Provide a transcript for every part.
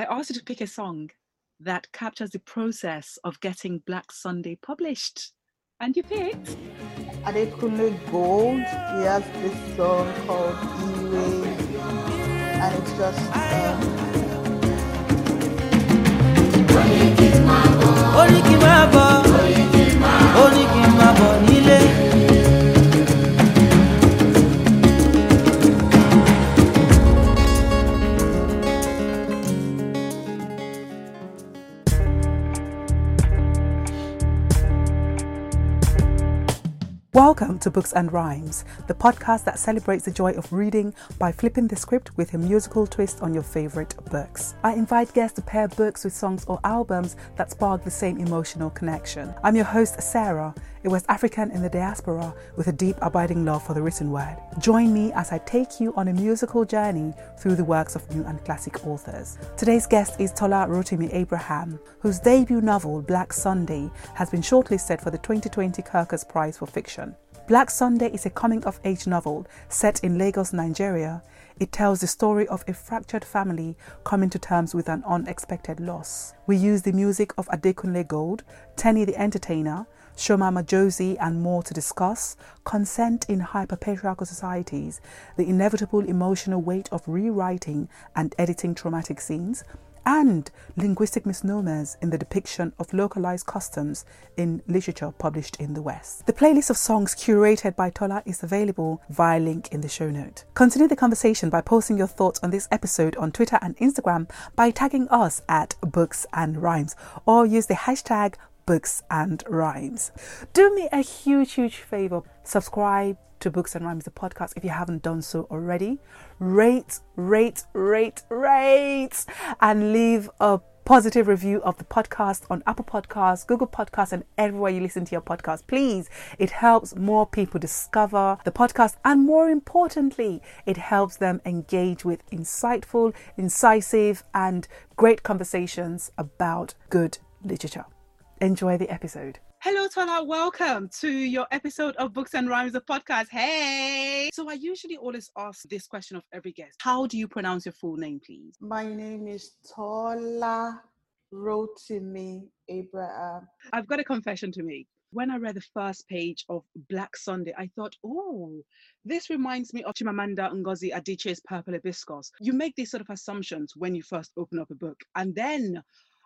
I asked you to pick a song that captures the process of getting Black Sunday published. And you picked. Adekunle Gold. He has this song called E-Way. And it's just. Um, ó ní kí n máa bọ̀ ó ní kí n máa bọ̀ nílé. Welcome to Books and Rhymes, the podcast that celebrates the joy of reading by flipping the script with a musical twist on your favorite books. I invite guests to pair books with songs or albums that spark the same emotional connection. I'm your host, Sarah, a West African in the diaspora with a deep, abiding love for the written word. Join me as I take you on a musical journey through the works of new and classic authors. Today's guest is Tola Rotimi Abraham, whose debut novel, Black Sunday, has been shortlisted for the 2020 Kirkus Prize for Fiction. Black Sunday is a coming of age novel set in Lagos, Nigeria. It tells the story of a fractured family coming to terms with an unexpected loss. We use the music of Adekunle Gold, Teni the Entertainer, Sho Madjozi, and more to discuss consent in hyper-patriarchal societies, the inevitable emotional weight of rewriting and editing traumatic scenes, and linguistic misnomers in the depiction of localized customs in literature published in the West. The playlist of songs curated by Tola is available via link in the show note. Continue the conversation by posting your thoughts on this episode on Twitter and Instagram by tagging us at Books and Rhymes or use the hashtag Books and Rhymes. Do me a huge, huge favor. Subscribe to Books and Rhymes, the podcast, if you haven't done so already. Rate, rate, rate, rate, and leave a positive review of the podcast on Apple Podcasts, Google Podcasts, and everywhere you listen to your podcast. Please, it helps more people discover the podcast, and more importantly, it helps them engage with insightful, incisive, and great conversations about good literature. Enjoy the episode. Hello, Tola. Welcome to your episode of Books and Rhymes, the podcast. Hey! So, I usually always ask this question of every guest How do you pronounce your full name, please? my name is Tola Rotimi Abraham. I've got a confession to make. When I read the first page of Black Sunday, I thought, oh, this reminds me of Chimamanda Ngozi Adichie's Purple Hibiscus. You make these sort of assumptions when you first open up a book. And then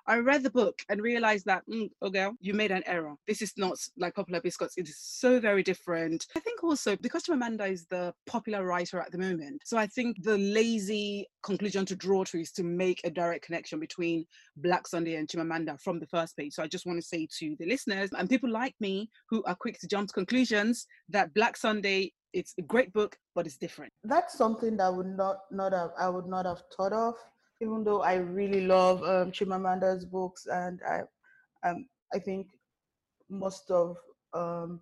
I read the book and realized that, mm, oh girl, you made an error. This is not like Purple Hibiscus. It is so very different. I think also because Chimamanda is the popular writer at the moment, so I think the lazy conclusion to draw to is to make a direct connection between Black Sunday and Chimamanda from the first page. So I just want to say to the listeners and people like me who are quick to jump to conclusions that Black Sunday it's a great book, but it's different. That's something that would not not have I would not have thought of, even though I really love um, Chimamanda's books, and I um, I think most of um,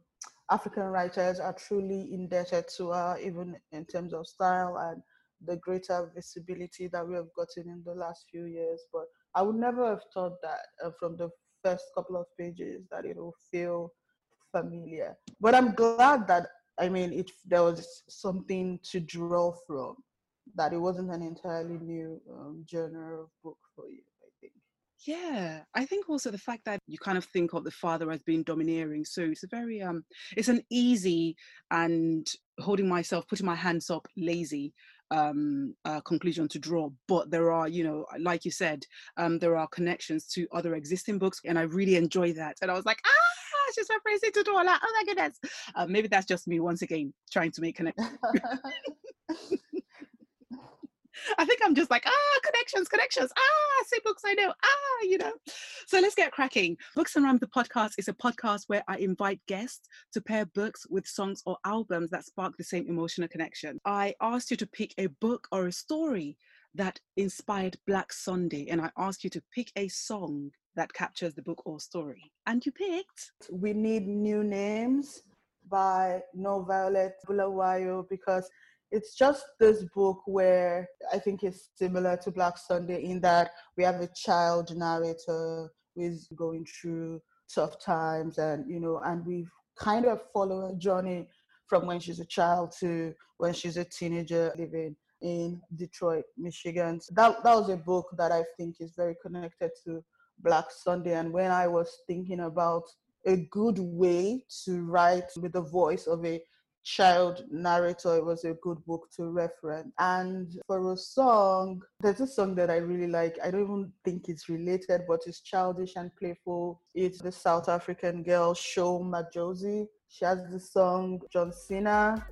African writers are truly indebted to her, even in terms of style and the greater visibility that we have gotten in the last few years. But I would never have thought that uh, from the first couple of pages that it will feel familiar. But I'm glad that I mean, if there was something to draw from, that it wasn't an entirely new um, genre of book for you. I think. Yeah, I think also the fact that you kind of think of the father as being domineering. So it's a very um, it's an easy and holding myself, putting my hands up, lazy um uh, conclusion to draw but there are you know like you said um there are connections to other existing books and i really enjoy that and i was like ah it's she's referencing to Dola. oh my goodness uh, maybe that's just me once again trying to make connections I think I'm just like, ah, connections, connections. Ah, say books I know. Ah, you know. So let's get cracking. Books and Rhymes, the podcast, is a podcast where I invite guests to pair books with songs or albums that spark the same emotional connection. I asked you to pick a book or a story that inspired Black Sunday, and I asked you to pick a song that captures the book or story. And you picked. we need new names by NoViolet Bulawayo because it's just this book where I think it's similar to Black Sunday in that we have a child narrator who is going through tough times and you know and we've kind of follow her journey from when she's a child to when she's a teenager living in Detroit, Michigan. So that that was a book that I think is very connected to Black Sunday. And when I was thinking about a good way to write with the voice of a child narrator, it was a good book to reference. And for a song, there's a song that I really like. I don't even think it's related, but it's childish and playful. It's the South African girl, Sho Madjozi. She has the song John Cena.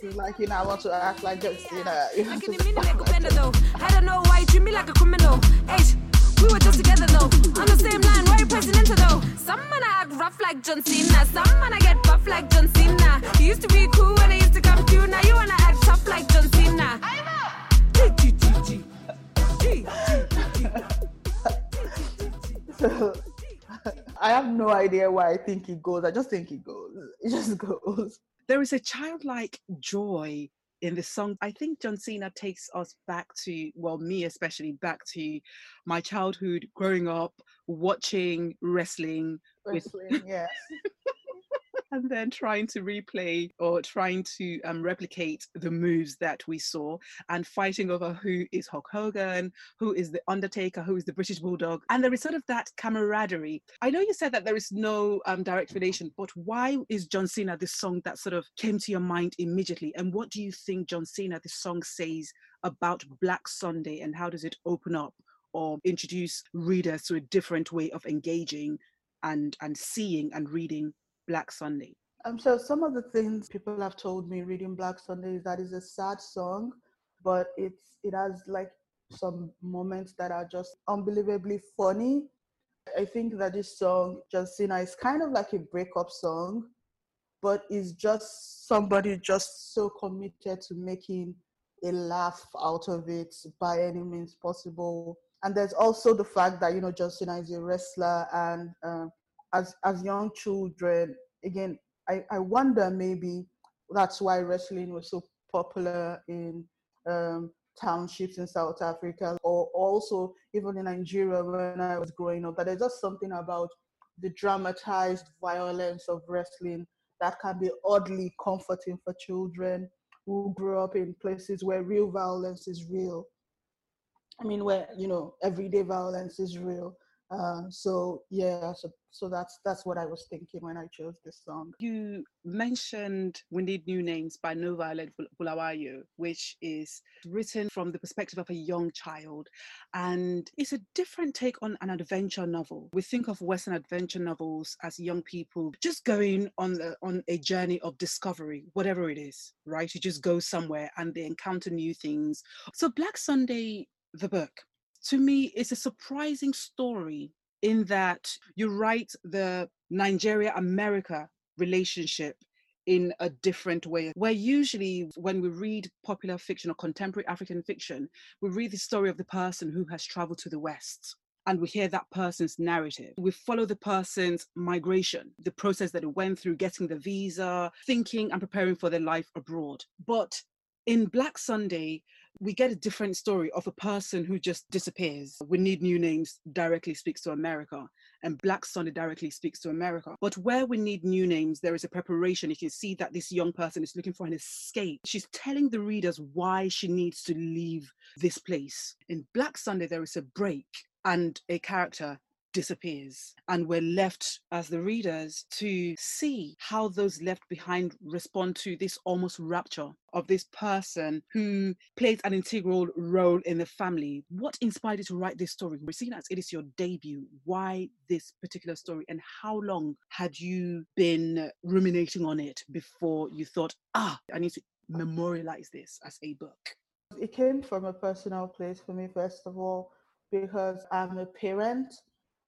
She's like, you know, I want to act like John Cena. You know, I don't know why you treat me like a criminal. We were just together though. On the same line, why you presidential though? Some man I act rough like John Cena. Some man I get buff like John Cena. You used to be cool when I used to come to. Now you wanna act tough like John Cena. so I have no idea why I think it goes. I just think it goes. It just goes. There is a childlike joy in the song. I think John Cena takes us back to, well, me especially, back to my childhood growing up watching wrestling. Wrestling, with, yes. And then trying to replay or trying to um, replicate the moves that we saw and fighting over who is Hulk Hogan, who is the Undertaker, who is the British Bulldog. And there is sort of that camaraderie. I know you said that there is no um, direct relation, but why is John Cena the song that sort of came to your mind immediately? And what do you think John Cena, the song, says about Black Sunday and how does it open up? Or introduce readers to a different way of engaging and, and seeing and reading Black Sunday? Um, so some of the things people have told me reading Black Sunday is that it's a sad song, but it's it has like some moments that are just unbelievably funny. I think that this song, John Cena, is kind of like a breakup song, but it's just somebody just so committed to making a laugh out of it by any means possible. And there's also the fact that you know John Cena is a wrestler, and uh, as as young children, again, I, I wonder maybe that's why wrestling was so popular in um, townships in South Africa, or also even in Nigeria when I was growing up. That there's just something about the dramatized violence of wrestling that can be oddly comforting for children who grew up in places where real violence is real. I mean, where you know everyday violence is real. Uh, so yeah, so so that's that's what I was thinking when I chose this song. You mentioned "We Need New Names" by NoViolet Bulawayo, which is written from the perspective of a young child, and it's a different take on an adventure novel. We think of Western adventure novels as young people just going on the, on a journey of discovery, whatever it is, right? You just go somewhere and they encounter new things. So Black Sunday, the book, to me, it's a surprising story in that you write the Nigeria America relationship in a different way. Where usually, when we read popular fiction or contemporary African fiction, we read the story of the person who has traveled to the West and we hear that person's narrative. We follow the person's migration, the process that it went through, getting the visa, thinking and preparing for their life abroad. But in Black Sunday, we get a different story of a person who just disappears. We Need New Names directly speaks to America, and Black Sunday directly speaks to America. But where we need new names, there is a preparation. You can see that this young person is looking for an escape. She's telling the readers why she needs to leave this place. In Black Sunday, there is a break and a character disappears. And we're left as the readers to see how those left behind respond to this almost rapture of this person who plays an integral role in the family. What inspired you to write this story? We're seeing as it is your debut. Why this particular story? And how long had you been ruminating on it before you thought, ah, I need to memorialize this as a book? It came from a personal place for me, first of all, because I'm a parent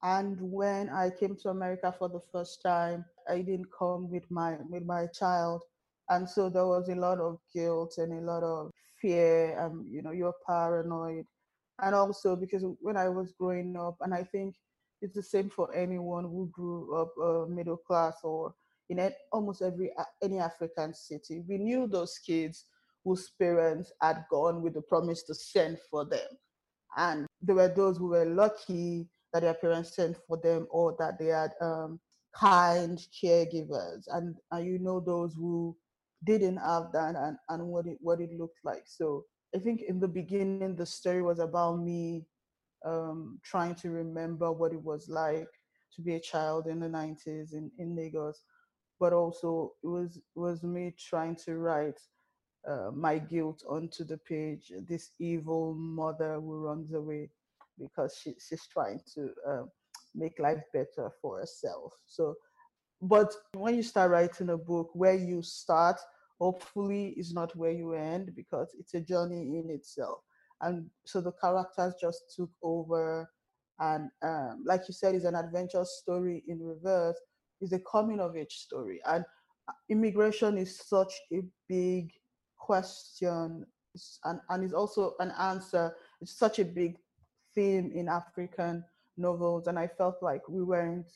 and when I came to America for the first time, I didn't come with my with my child, and so there was a lot of guilt and a lot of fear. And you know, you're paranoid, and also because when I was growing up, and I think it's the same for anyone who grew up uh, middle class or in almost every any African city. We knew those kids whose parents had gone with the promise to send for them, and there were those who were lucky that their parents sent for them or that they had um, kind caregivers. And, and you know those who didn't have that and, and what it what it looked like. So I think in the beginning the story was about me um, trying to remember what it was like to be a child in the 90s in, in Lagos, but also it was was me trying to write uh, my guilt onto the page. This evil mother who runs away because she, she's trying to uh, make life better for herself. So, but when you start writing a book, where you start hopefully is not where you end because it's a journey in itself. And so the characters just took over, and um, like you said, it's an adventure story in reverse. It's a coming of age story, and uh, immigration is such a big question and, and is also an answer. It's such a big theme in African novels, and I felt like we weren't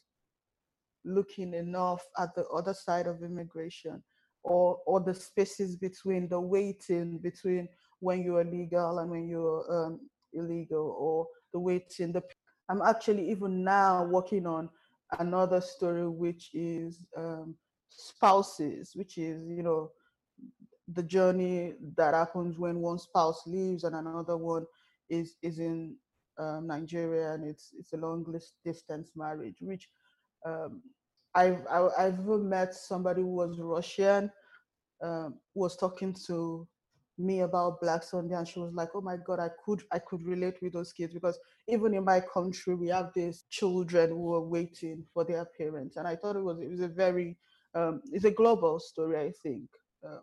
looking enough at the other side of immigration or or the spaces between the waiting between when you're legal and when you're um, illegal or the waiting. The i'm actually even now working on another story which is um, spouses which is you know the journey that happens when one spouse leaves and another one is is in um, Nigeria and it's it's a long distance marriage, which um, I've I, have have met somebody who was Russian, um, was talking to me about Black Sunday, and she was like, "Oh my God, I could I could relate with those kids because even in my country we have these children who are waiting for their parents." And I thought it was it was a very um, it's a global story, I think. Um,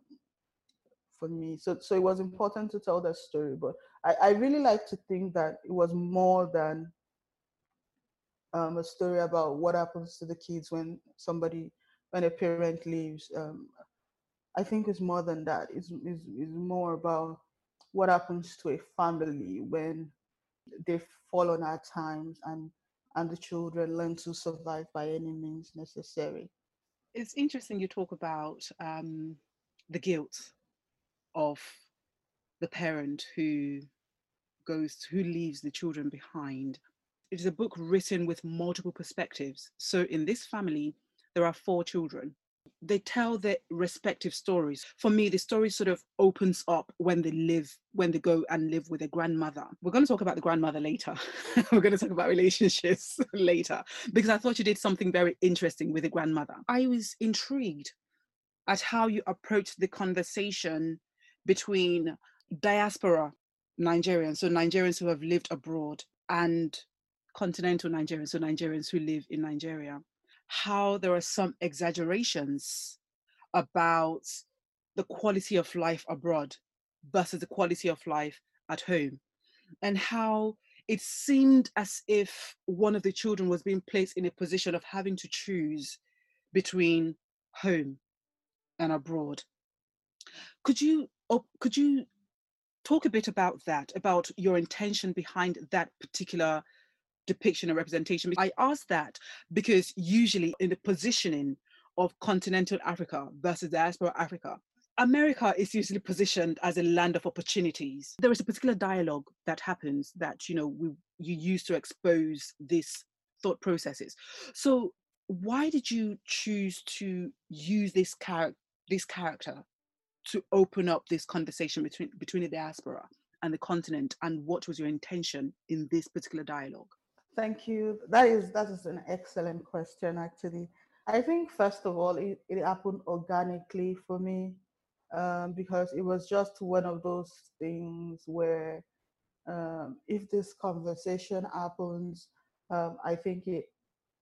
for me. So so it was important to tell that story. But I, I really like to think that it was more than um, a story about what happens to the kids when somebody when a parent leaves. Um, I think it's more than that. It's, it's, it's more about what happens to a family when they fall on hard times and and the children learn to survive by any means necessary. It's interesting you talk about um, the guilt of the parent who goes who leaves the children behind. It is a book written with multiple perspectives. So in this family there are four children. They tell their respective stories. For me the story sort of opens up when they live when they go and live with a grandmother. We're going to talk about the grandmother later. We're going to talk about relationships later because i thought you did something very interesting with the grandmother. I was intrigued at how you approached the conversation between diaspora Nigerians, so Nigerians who have lived abroad, and continental Nigerians, so Nigerians who live in Nigeria, how there are some exaggerations about the quality of life abroad versus the quality of life at home, and how it seemed as if one of the children was being placed in a position of having to choose between home and abroad. Could you could you talk a bit about that, about your intention behind that particular depiction or representation? I ask that because usually in the positioning of continental Africa versus diaspora Africa, America is usually positioned as a land of opportunities. There is a particular dialogue that happens that you know we, you use to expose these thought processes. So why did you choose to use this character this character to open up this conversation between between the diaspora and the continent and what was your intention in this particular dialogue? Thank you. That is that is an excellent question actually. I think first of all it, it happened organically for me um, because it was just one of those things where um, if this conversation happens um, i think it,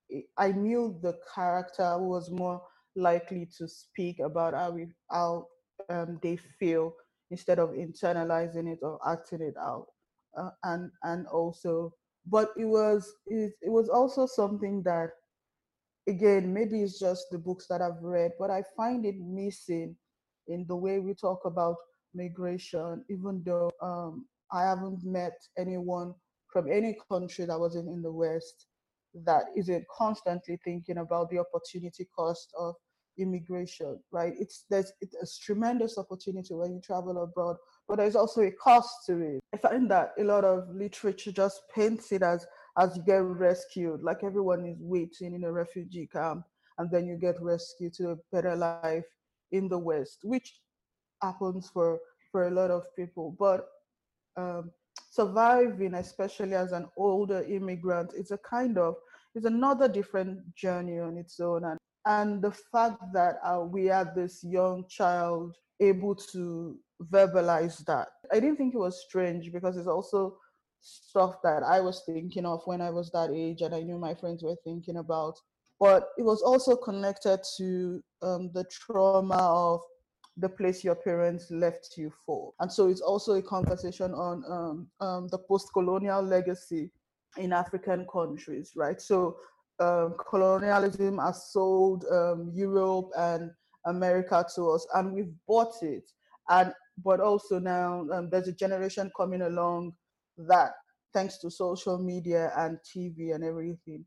it, i knew the character was more likely to speak about how we how um, they feel instead of internalizing it or acting it out. Uh, and and also but it was it, it was also something that again maybe it's just the books that i've read but i find it missing in the way we talk about migration even though um, i haven't met anyone from any country that wasn't in the west that isn't constantly thinking about the opportunity cost of immigration, right? It's there's it's a tremendous opportunity when you travel abroad, but there's also a cost to it. I find that a lot of literature just paints it as as you get rescued, like everyone is waiting in a refugee camp, and then you get rescued to a better life in the West, which happens for for a lot of people. But um, surviving, especially as an older immigrant, is a kind of is another different journey on its own, and and the fact that uh, we had this young child able to verbalize that, I didn't think it was strange because it's also stuff that I was thinking of when I was that age, and I knew my friends were thinking about. But it was also connected to um, the trauma of the place your parents left you for. And so it's also a conversation on um, um, the post colonial legacy in African countries, right? So um, colonialism has sold um, Europe and America to us, and we've bought it. And but also now um, there's a generation coming along that, thanks to social media and TV and everything,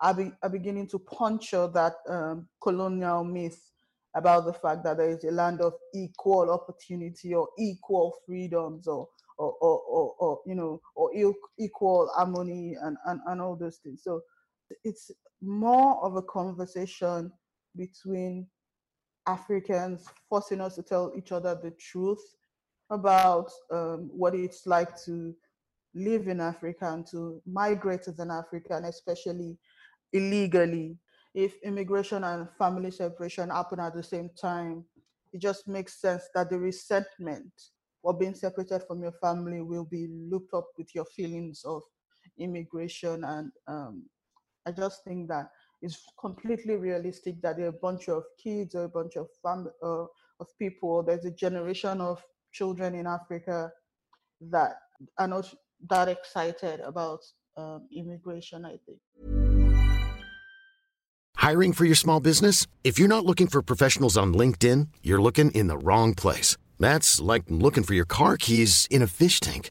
are, be, are beginning to puncture that um, colonial myth about the fact that there is a land of equal opportunity or equal freedoms or or, or, or, or you know or equal harmony and, and, and all those things so it's more of a conversation between africans forcing us to tell each other the truth about um, what it's like to live in africa and to migrate as an african especially illegally if immigration and family separation happen at the same time, it just makes sense that the resentment or being separated from your family will be looked up with your feelings of immigration. And um, I just think that it's completely realistic that there are a bunch of kids or a bunch of fam- uh, of people. There's a generation of children in Africa that are not that excited about um, immigration. I think. Hiring for your small business? If you're not looking for professionals on LinkedIn, you're looking in the wrong place. That's like looking for your car keys in a fish tank.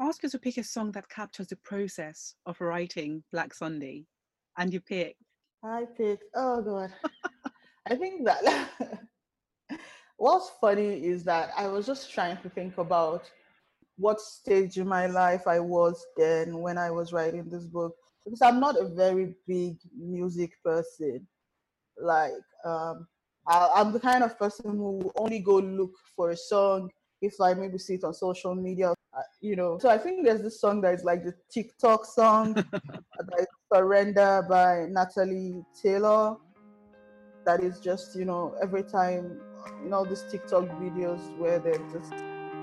Ask you to pick a song that captures the process of writing Black Sunday, and you pick. I picked. Oh God, I think that what's funny is that I was just trying to think about what stage in my life I was then when I was writing this book because I'm not a very big music person. Like um, I, I'm the kind of person who only go look for a song if I maybe see it on social media, uh, you know. So I think there's this song that is like the TikTok song that is Surrender by Natalie Taylor. That is just, you know, every time, you know, these TikTok videos where there's just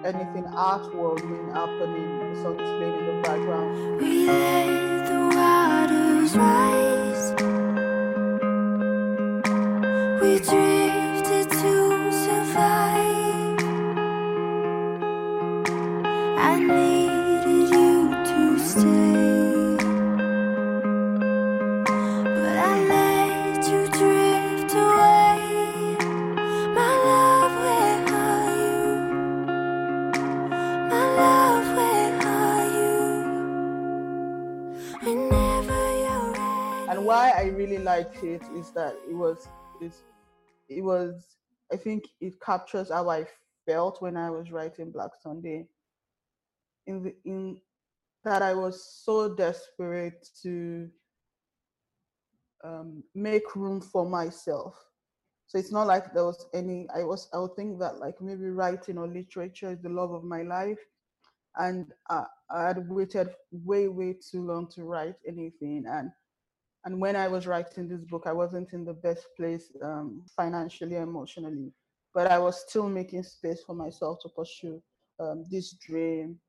anything artwork happening, the song is playing in the background. We let the waters rise. We drifted I really liked it is that it was it was I think it captures how I felt when I was writing Black Sunday. In the in that I was so desperate to um, make room for myself. So it's not like there was any. I was. I would think that like maybe writing or literature is the love of my life, and uh, I had waited way way too long to write anything. And and when I was writing this book, I wasn't in the best place um, financially, emotionally, but I was still making space for myself to pursue um, this dream.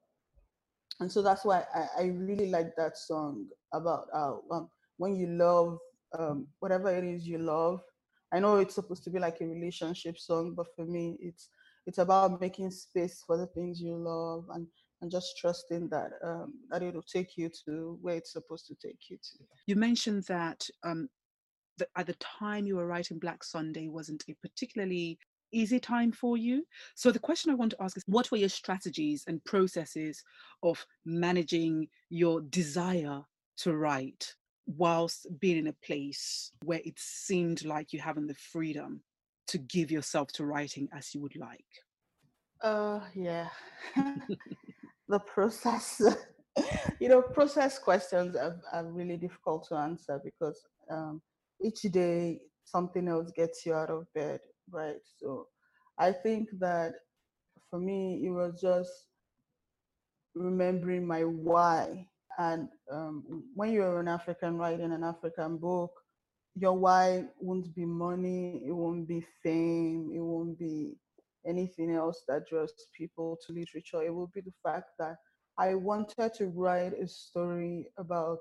And so that's why I, I really like that song about how um, when you love um, whatever it is you love. I know it's supposed to be like a relationship song, but for me, it's it's about making space for the things you love and and just trusting that um, that it'll take you to where it's supposed to take you to. You mentioned that um, that at the time you were writing Black Sunday wasn't a particularly easy time for you. So the question I want to ask is what were your strategies and processes of managing your desire to write whilst being in a place where it seemed like you having the freedom to give yourself to writing as you would like? Uh yeah. the process you know process questions are, are really difficult to answer because um, each day something else gets you out of bed right? So i think that for me it was just remembering my why and um, when you're an african writing an african book your why won't be money it won't be fame it won't be anything else that draws people to literature it will be the fact that I wanted to write a story about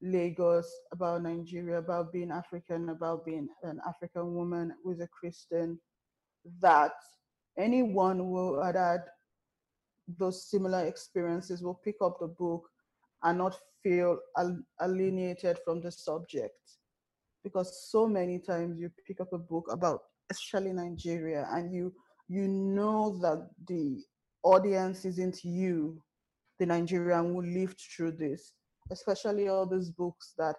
Lagos, about Nigeria, about being African, about being an African woman with a Christian, that anyone who had had those similar experiences will pick up the book and not feel alienated from the subject. Because so many times you pick up a book about, especially Nigeria, and you you know that the audience isn't you, the Nigerian who lived through this, especially all these books that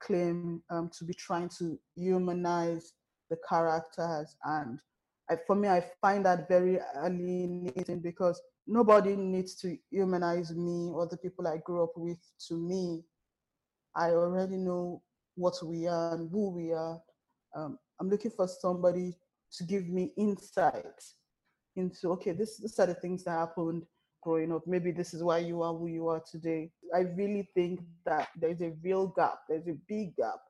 claim um, to be trying to humanize the characters. And I, for me, I find that very alienating because nobody needs to humanize me or the people I grew up with to me. I already know what we are and who we are. Um, I'm looking for somebody to give me insight into okay this these are the things that happened growing up. Maybe this is why you are who you are today. I really think that there's a real gap there's a big gap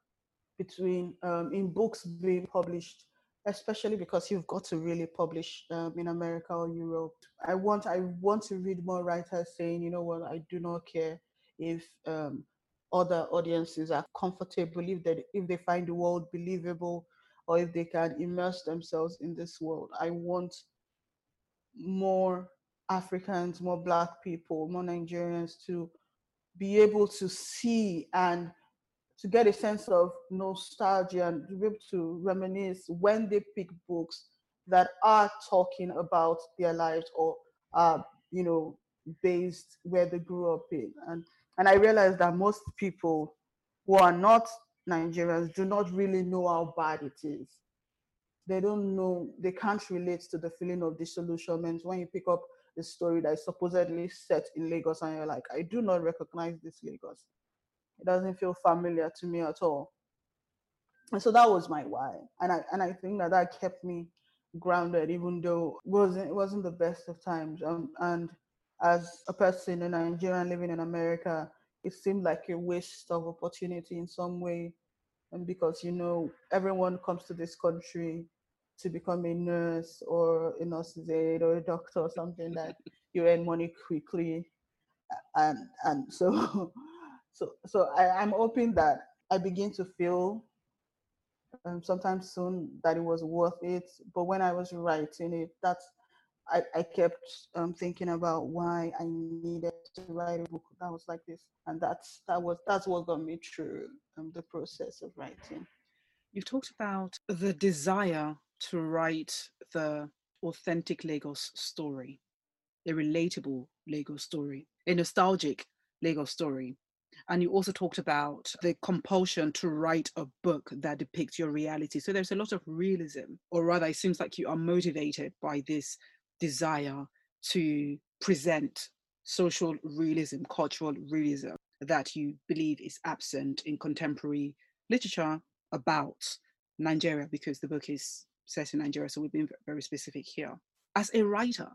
between um, in books being published especially because you've got to really publish um, in america or europe. I want i want to read more writers saying you know what? I do not care if um, other audiences are comfortable if they if they find the world believable or if they can immerse themselves in this world i want more Africans, more Black people, more Nigerians to be able to see and to get a sense of nostalgia and to be able to reminisce when they pick books that are talking about their lives or are, you know, based where they grew up in. And and I realized that most people who are not Nigerians do not really know how bad it is. They don't know, they can't relate to the feeling of disillusionment when you pick up the story that is supposedly set in Lagos, and you're like, I do not recognize this Lagos. It doesn't feel familiar to me at all. And so that was my why, and I and I think that that kept me grounded, even though it wasn't it wasn't the best of times. Um, and as a person, a Nigerian living in America, it seemed like a waste of opportunity in some way, and because you know everyone comes to this country to become a nurse or a nurse's aide or a doctor or something that you earn money quickly. And and so so so I, i'm hoping that i begin to feel um, sometime soon that it was worth it. But when i was writing it that's I, I kept um, thinking about why I needed to write a book that was like this, and that's that was that's what got me through um, the process of writing. You've talked about the desire to write the authentic Lagos story, a relatable Lagos story, a nostalgic Lagos story. And you also talked about the compulsion to write a book that depicts your reality. So there's a lot of realism, or rather, it seems like you are motivated by this desire to present social realism, cultural realism that you believe is absent in contemporary literature about Nigeria, because the book is set in Nigeria, so we've been very specific here. As a writer,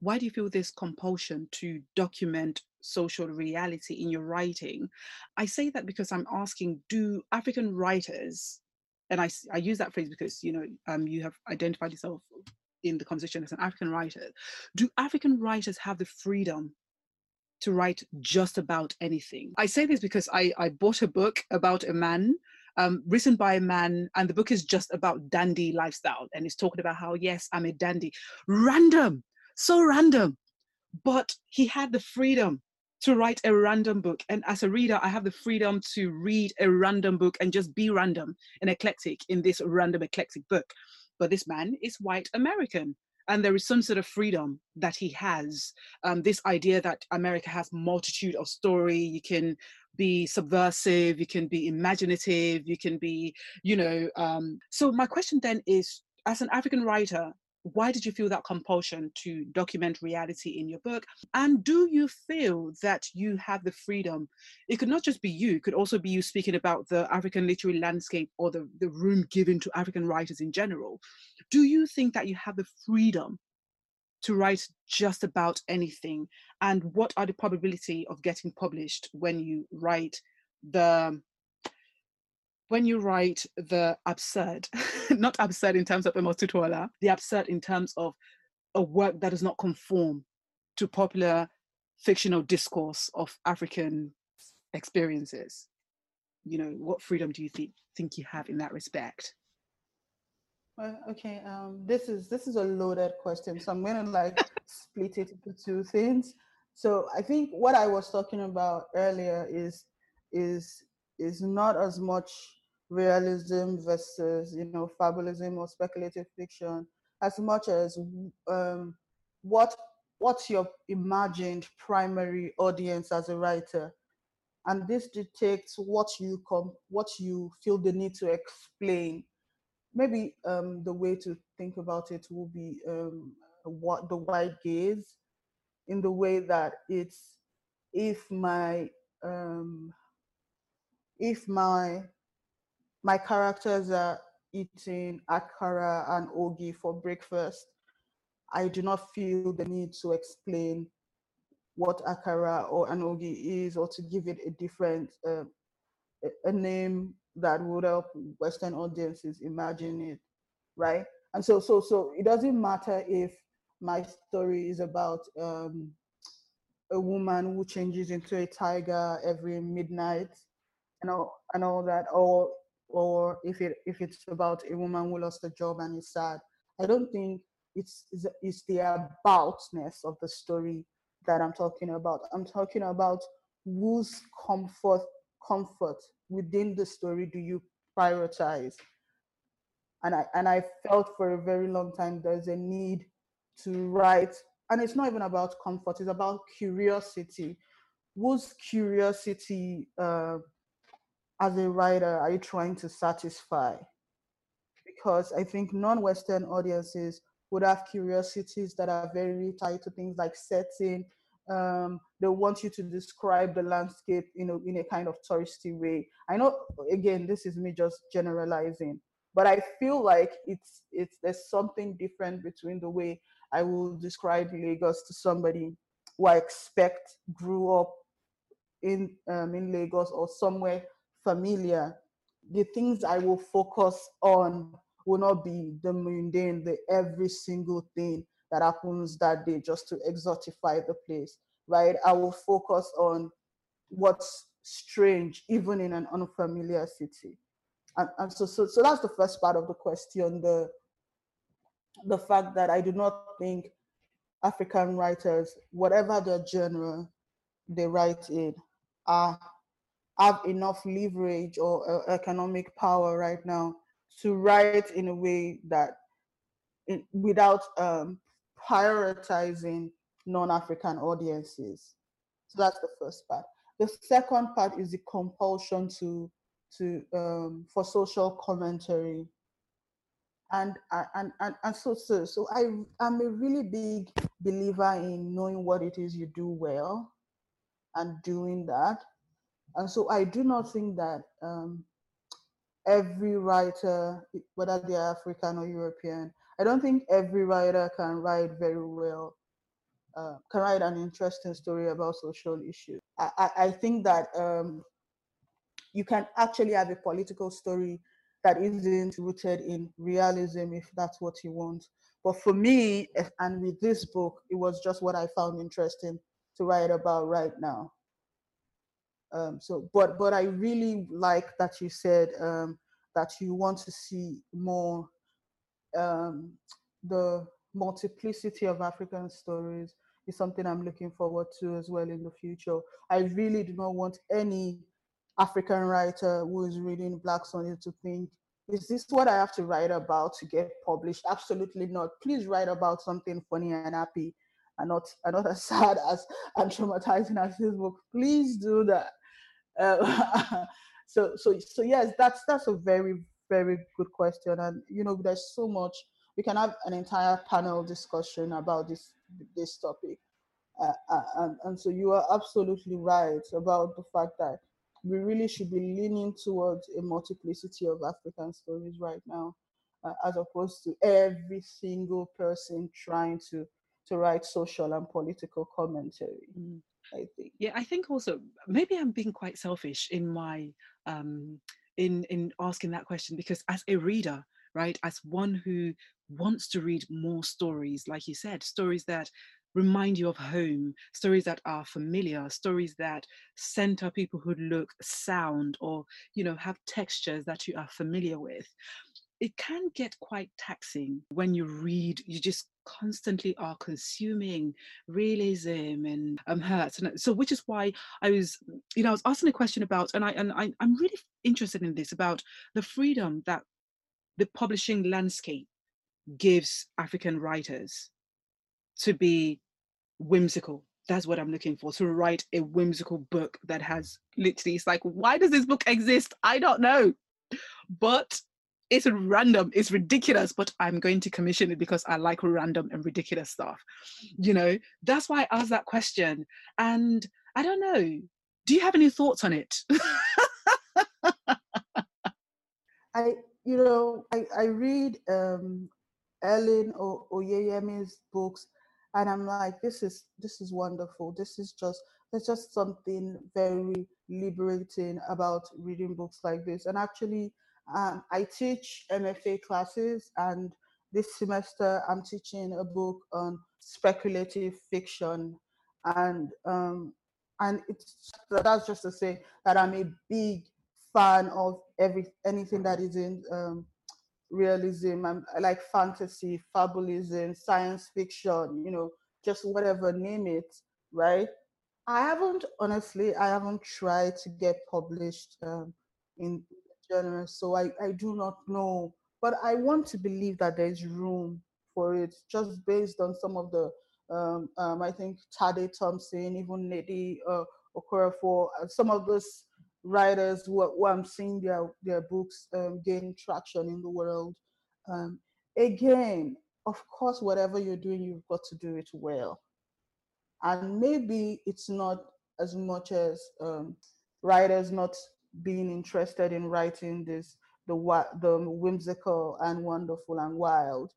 why do you feel this compulsion to document social reality in your writing? I say that because I'm asking, do African writers, and I, I use that phrase because you know um, you have identified yourself in the conversation as an African writer, do African writers have the freedom to write just about anything? I say this because I, I bought a book about a man um, written by a man, and the book is just about dandy lifestyle, and it's talking about how yes, I'm a dandy. Random, so random, but he had the freedom to write a random book. And as a reader, I have the freedom to read a random book and just be random and eclectic in this random eclectic book. But this man is white American. And there is some sort of freedom that he has. Um, this idea that America has multitude of story. You can be subversive. You can be imaginative. You can be, you know. Um, so my question then is, as an African writer, why did you feel that compulsion to document reality in your book? And do you feel that you have the freedom? It could not just be you, it could also be you speaking about the African literary landscape or the, the room given to African writers in general. Do you think that you have the freedom to write just about anything? And what are the probability of getting published when you write the when you write the absurd, not absurd in terms of Amos Tutuola, the absurd in terms of a work that does not conform to popular fictional discourse of African experiences, you know, what freedom do you think think you have in that respect? Well, okay, um, this is this is a loaded question, so I'm gonna like split it into two things. So I think what I was talking about earlier is is is not as much realism versus you know fabulism or speculative fiction as much as um, what what's your imagined primary audience as a writer? And this dictates what you come what you feel the need to explain. Maybe um, the way to think about it will be um, what the wide gaze in the way that it's if my um, if my my characters are eating akara and ogi for breakfast, I do not feel the need to explain what akara or an ogi is or to give it a different uh, a name that would help Western audiences imagine it, right? And so, so, so it doesn't matter if my story is about um, a woman who changes into a tiger every midnight, and all and all that, or or if it if it's about a woman who lost a job and is sad. I don't think it's it's the aboutness of the story that I'm talking about. I'm talking about whose comfort comfort within the story do you prioritize? And I and I felt for a very long time there's a need to write, and it's not even about comfort, it's about curiosity. Whose curiosity uh, as a writer are you trying to satisfy? Because I think non-Western audiences would have curiosities that are very tied to things like setting. Um, they want you to describe the landscape in a, in a kind of touristy way. I know, again, this is me just generalizing, but I feel like it's it's there's something different between the way I will describe Lagos to somebody who I expect grew up in um, in Lagos or somewhere familiar, the things I will focus on will not be the mundane, the every single thing that happens that day just to exotify the place, right? I will focus on what's strange, even in an unfamiliar city. And, and so, so, so that's the first part of the question, the, the fact that I do not think African writers, whatever their genre they write in, are have enough leverage or uh, economic power right now to write in a way that in, without um, prioritizing non-African audiences. So that's the first part. The second part is the compulsion to to um, for social commentary. And and and, and so, so so I I'm a really big believer in knowing what it is you do well and doing that and so I do not think that um, every writer, whether they're African or European, I don't think every writer can write very well, uh, can write an interesting story about social issues. I, I, I think that um, you can actually have a political story that isn't rooted in realism if that's what you want. But for me, and with this book, it was just what I found interesting to write about right now. Um, so, but but I really like that you said um, that you want to see more um, the multiplicity of African stories is something I'm looking forward to as well in the future. I really do not want any African writer who is reading Black Sunday to think, is this what I have to write about to get published? Absolutely not. Please write about something funny and happy and not, and not as sad as and traumatizing as this book. Please do that. Uh, so so so yes, that's that's a very very good question, and you know there's so much we can have an entire panel discussion about this this topic, uh, uh, and and so you are absolutely right about the fact that we really should be leaning towards a multiplicity of African stories right now, uh, as opposed to every single person trying to to write social and political commentary. Mm. I think. Yeah, I think also maybe I'm being quite selfish in my um, in in asking that question because as a reader, right, as one who wants to read more stories, like you said, stories that remind you of home, stories that are familiar, stories that center people who look, sound, or you know have textures that you are familiar with it can get quite taxing when you read you just constantly are consuming realism and um hurts and so which is why i was you know i was asking a question about and i and I, i'm really interested in this about the freedom that the publishing landscape gives african writers to be whimsical. That's what i'm looking for to write a whimsical book that has literally it's like why does this book exist? I don't know. But it's random, it's ridiculous, but I'm going to commission it because I like random and ridiculous stuff. You know, that's why I asked that question. And I don't know, do you have any thoughts on it? I, you know, I, I read um, Helen o- Oyeyemi's books, and I'm like, this is this is wonderful. This is just there's just something very liberating about reading books like this. And actually, um, I teach MFA classes, and this semester I'm teaching a book on speculative fiction, and um, and it's that's just to say that I'm a big fan of every anything that is in um, realism. I like fantasy, fabulism, science fiction. You know, just whatever name it, right? I haven't honestly. I haven't tried to get published um, in genre, so I, I do not know. But I want to believe that there's room for it, just based on some of the, um, um, I think Tade Thompson, even Nnedi uh, Okorafor, uh, some of those writers who, who I'm seeing their, their books um, gain traction in the world. Um, again, of course, whatever you're doing, you've got to do it well. And maybe it's not as much as um, writers not being interested in writing this the the whimsical and wonderful and wild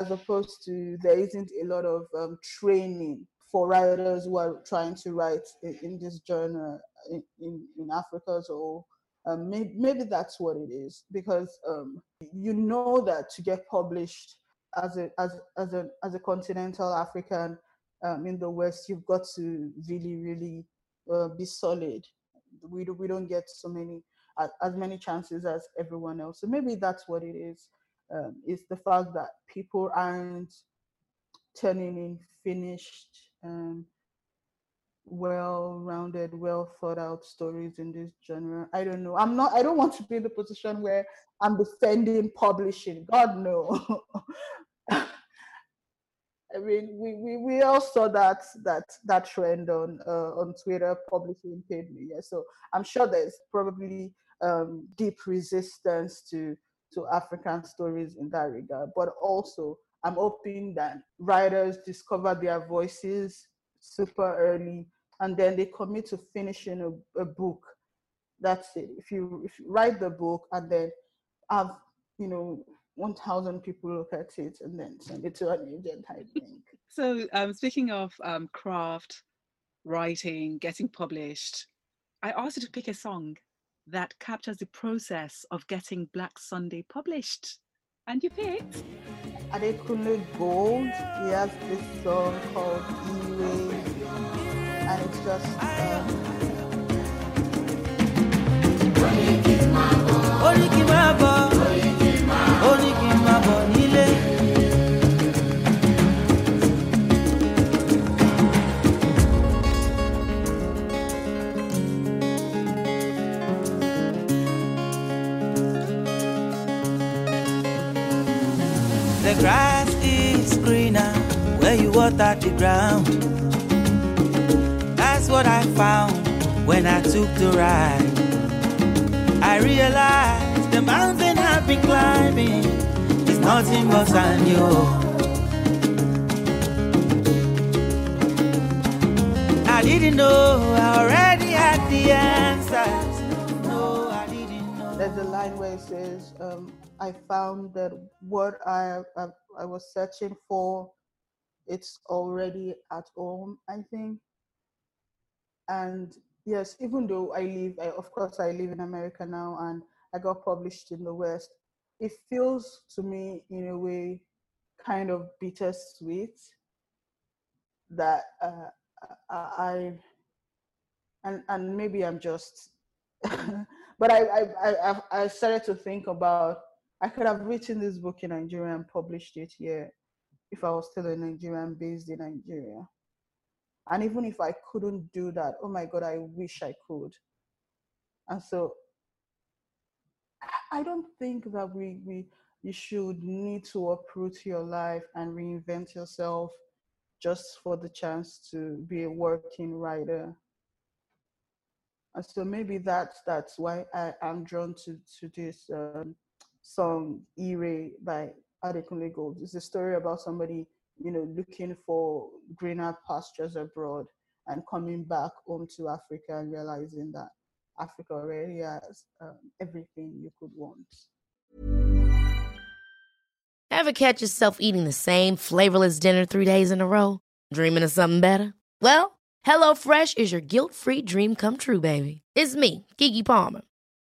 as opposed to there isn't a lot of um, training for writers who are trying to write in, in this genre in, in, in Africa. So um, maybe, maybe, that's what it is because um, you know that to get published as a as as a as a continental African um, in the West, you've got to really really uh, be solid we do, we don't get so many uh, as many chances as everyone else. So maybe that's what it is. Um, it's the fact that people aren't turning in finished, um, well-rounded, well thought out stories in this genre. I don't know. I'm not. I don't want to be in the position where I'm defending publishing. God no. I mean, we, we, we all saw that that that trend on uh, on Twitter, publishing paid media. So I'm sure there's probably um, deep resistance to to African stories in that regard. But also, I'm hoping that writers discover their voices super early, and then they commit to finishing a, a book. That's it. If you if you write the book and then have you know 1,000 people look at it and then send it to an agent, I think. so, um, speaking of um, craft, writing, getting published, I asked you to pick a song that captures the process of getting Black Sunday published. And you picked? Adekunle Gold. He has this song called Ire. And it's just. Um, where you water the ground. That's what I found when I took the ride. I realized the mountain I've been climbing is nothing but sand, yo. I didn't know I already had the answers. No, I didn't know. There's a line where it says, um, "I found that what I, I I was searching for, it's already at home." I think, and yes, even though I live, I, of course, I live in America now, and I got published in the West. It feels to me, in a way, kind of bittersweet that uh, I, and and maybe I'm just, but I I I- I started to think about I could have written this book in Nigeria and published it here if I was still a Nigerian based in Nigeria. And even if I couldn't do that, oh my God, I wish I could. And so I- don't think that we, we you should need to uproot your life and reinvent yourself just for the chance to be a working writer. And so maybe that's that's why I am drawn to to this um, song "Ire" by Adekunle Gold. It's a story about somebody you know looking for greener pastures abroad and coming back home to Africa and realizing that Africa already has um, everything you could want. Ever catch yourself eating the same flavorless dinner three days in a row? Dreaming of something better? Well, HelloFresh is your guilt free dream come true, baby. It's me, Keke Palmer.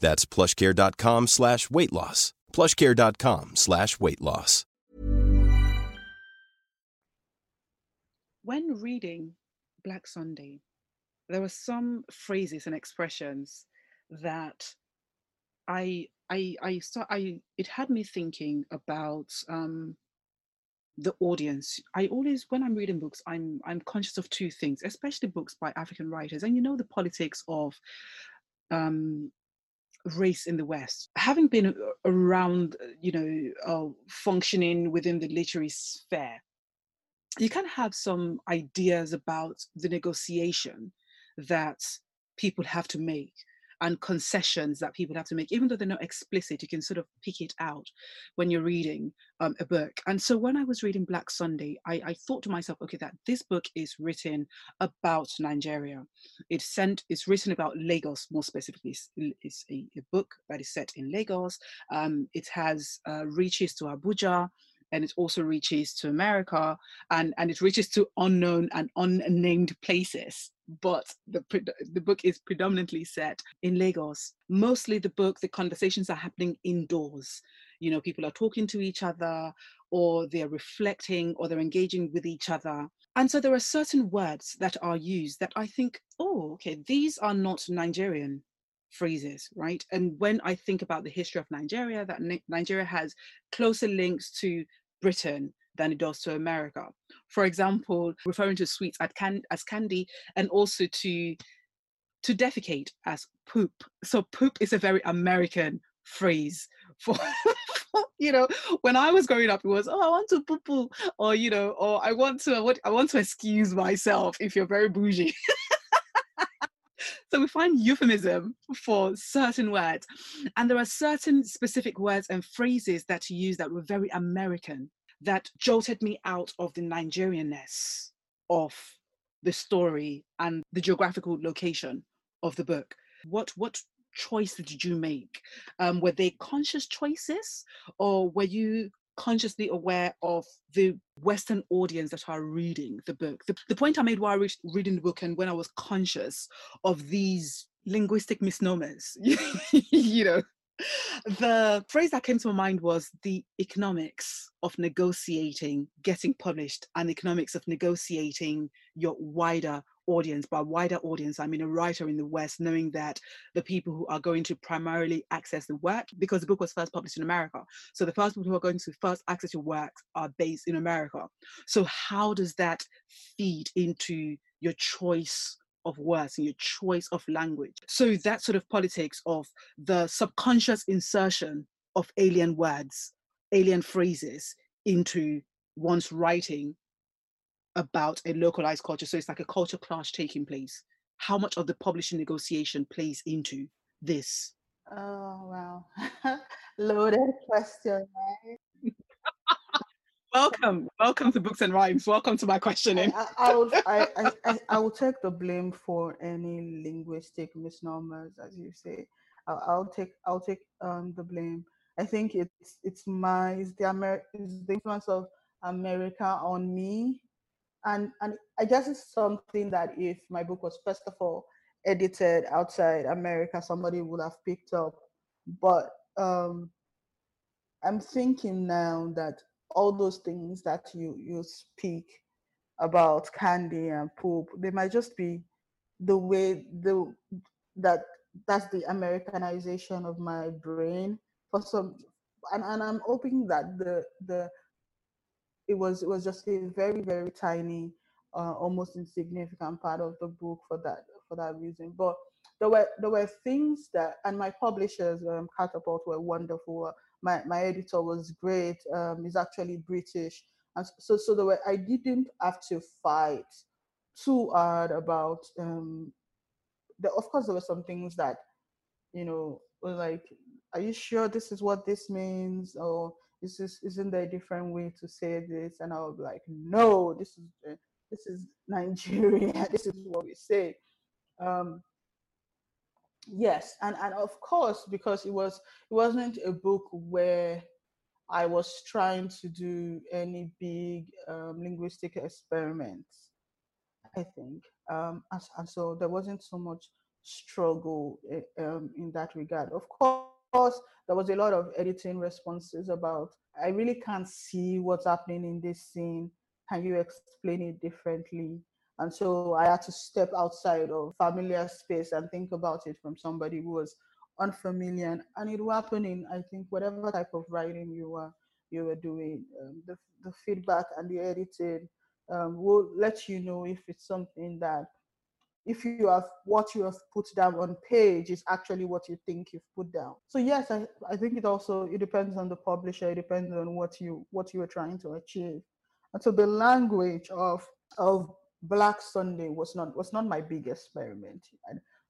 That's plushcare.com slash weight loss. plushcare.com slash weight loss. when reading Black Sunday, there were some phrases and expressions that I I I saw I it had me thinking about um the audience. I always when I'm reading books, I'm I'm conscious of two things, especially books by African writers. And you know the politics of um race in the West. Having been around, uh, you know, uh, functioning within the literary sphere, you can have some ideas about the negotiation that people have to make and concessions that people have to make. Even though they're not explicit you can sort of pick it out when you're reading um, a book. And so when i was reading black sunday I, I thought to myself okay that this book is written about nigeria. It's sent it's written about lagos more specifically it's, it's a, a book that is set in lagos. Um, it has uh, reaches to abuja and it also reaches to America and, and it reaches to unknown and unnamed places. But the, the book is predominantly set in Lagos. Mostly the book, the conversations are happening indoors. You know, people are talking to each other or they're reflecting or they're engaging with each other. And so there are certain words that are used that I think, oh, okay, these are not Nigerian phrases, right? And when I think about the history of Nigeria, that Nigeria has closer links to Britain than it does to America. For example, referring to sweets as candy and also to to defecate as poop. So poop is a very American phrase for you know when i was growing up it was oh i want to poo poo or you know or i want to I want, I want to excuse myself if you're very bougie so we find euphemism for certain words and there are certain specific words and phrases that you use that were very american that jolted me out of the nigerianness of the story and the geographical location of the book what what choices did you make? Um, were they conscious choices or were you consciously aware of the Western audience that are reading the book? The, the point I made while re- reading the book and when I was conscious of these linguistic misnomers, you know, the phrase that came to my mind was the economics of negotiating getting published and economics of negotiating your wider audience by wider audience i mean a writer in the west knowing that the people who are going to primarily access the work because the book was first published in america. So the first people who are going to first access your work are based in america. So how does that feed into your choice of words and your choice of language? So that sort of politics of the subconscious insertion of alien words alien phrases into one's writing about a localized culture. So it's like a culture clash taking place. How much of the publishing negotiation plays into this? Oh wow, loaded question. Right? welcome, welcome to Books and Rhymes. Welcome to my questioning. I, I, I will, I, I, I, will take the blame for any linguistic misnomers, as you say. I'll, I'll take, I'll take um, the blame. I think it's, it's my, it's the Amer, it's the influence of America on me and and I guess it's something that if my book was first of all edited outside America, somebody would have picked up. But um, I'm thinking now that all those things that you you speak about candy and poop, they might just be the way the that that's the Americanization of my brain for some and, and I'm hoping that the the it was it was just a very very tiny uh, almost insignificant part of the book for that for that reason. But there were there were things that and my publishers um, catapult were wonderful. My my editor was great. Um, he's actually british. And so so there were i didn't have to fight too hard about um the, of course there were some things that you know were like are you sure this is what this means? or is this is isn't there a different way to say this? And i was like no this is uh, this is nigeria. This is what we say. Um yes and and of course because it was it wasn't a book where i was trying to do any big um, linguistic experiments i think. Um and, and so there wasn't so much struggle eh, um, in that regard. Of course course, there was a lot of editing responses about, I really can't see what's happening in this scene. Can you explain it differently? And so I had to step outside of familiar space and think about it from somebody who was unfamiliar. And it will happen in, I think, whatever type of writing you were you were doing. Um, the, the feedback and the editing um, will let you know if it's something that if you have what you have put down on page is actually what you think you've put down. So yes I, I think it also it depends on the publisher it depends on what you what you are trying to achieve. And so the language of of black sunday was not was not my big experiment.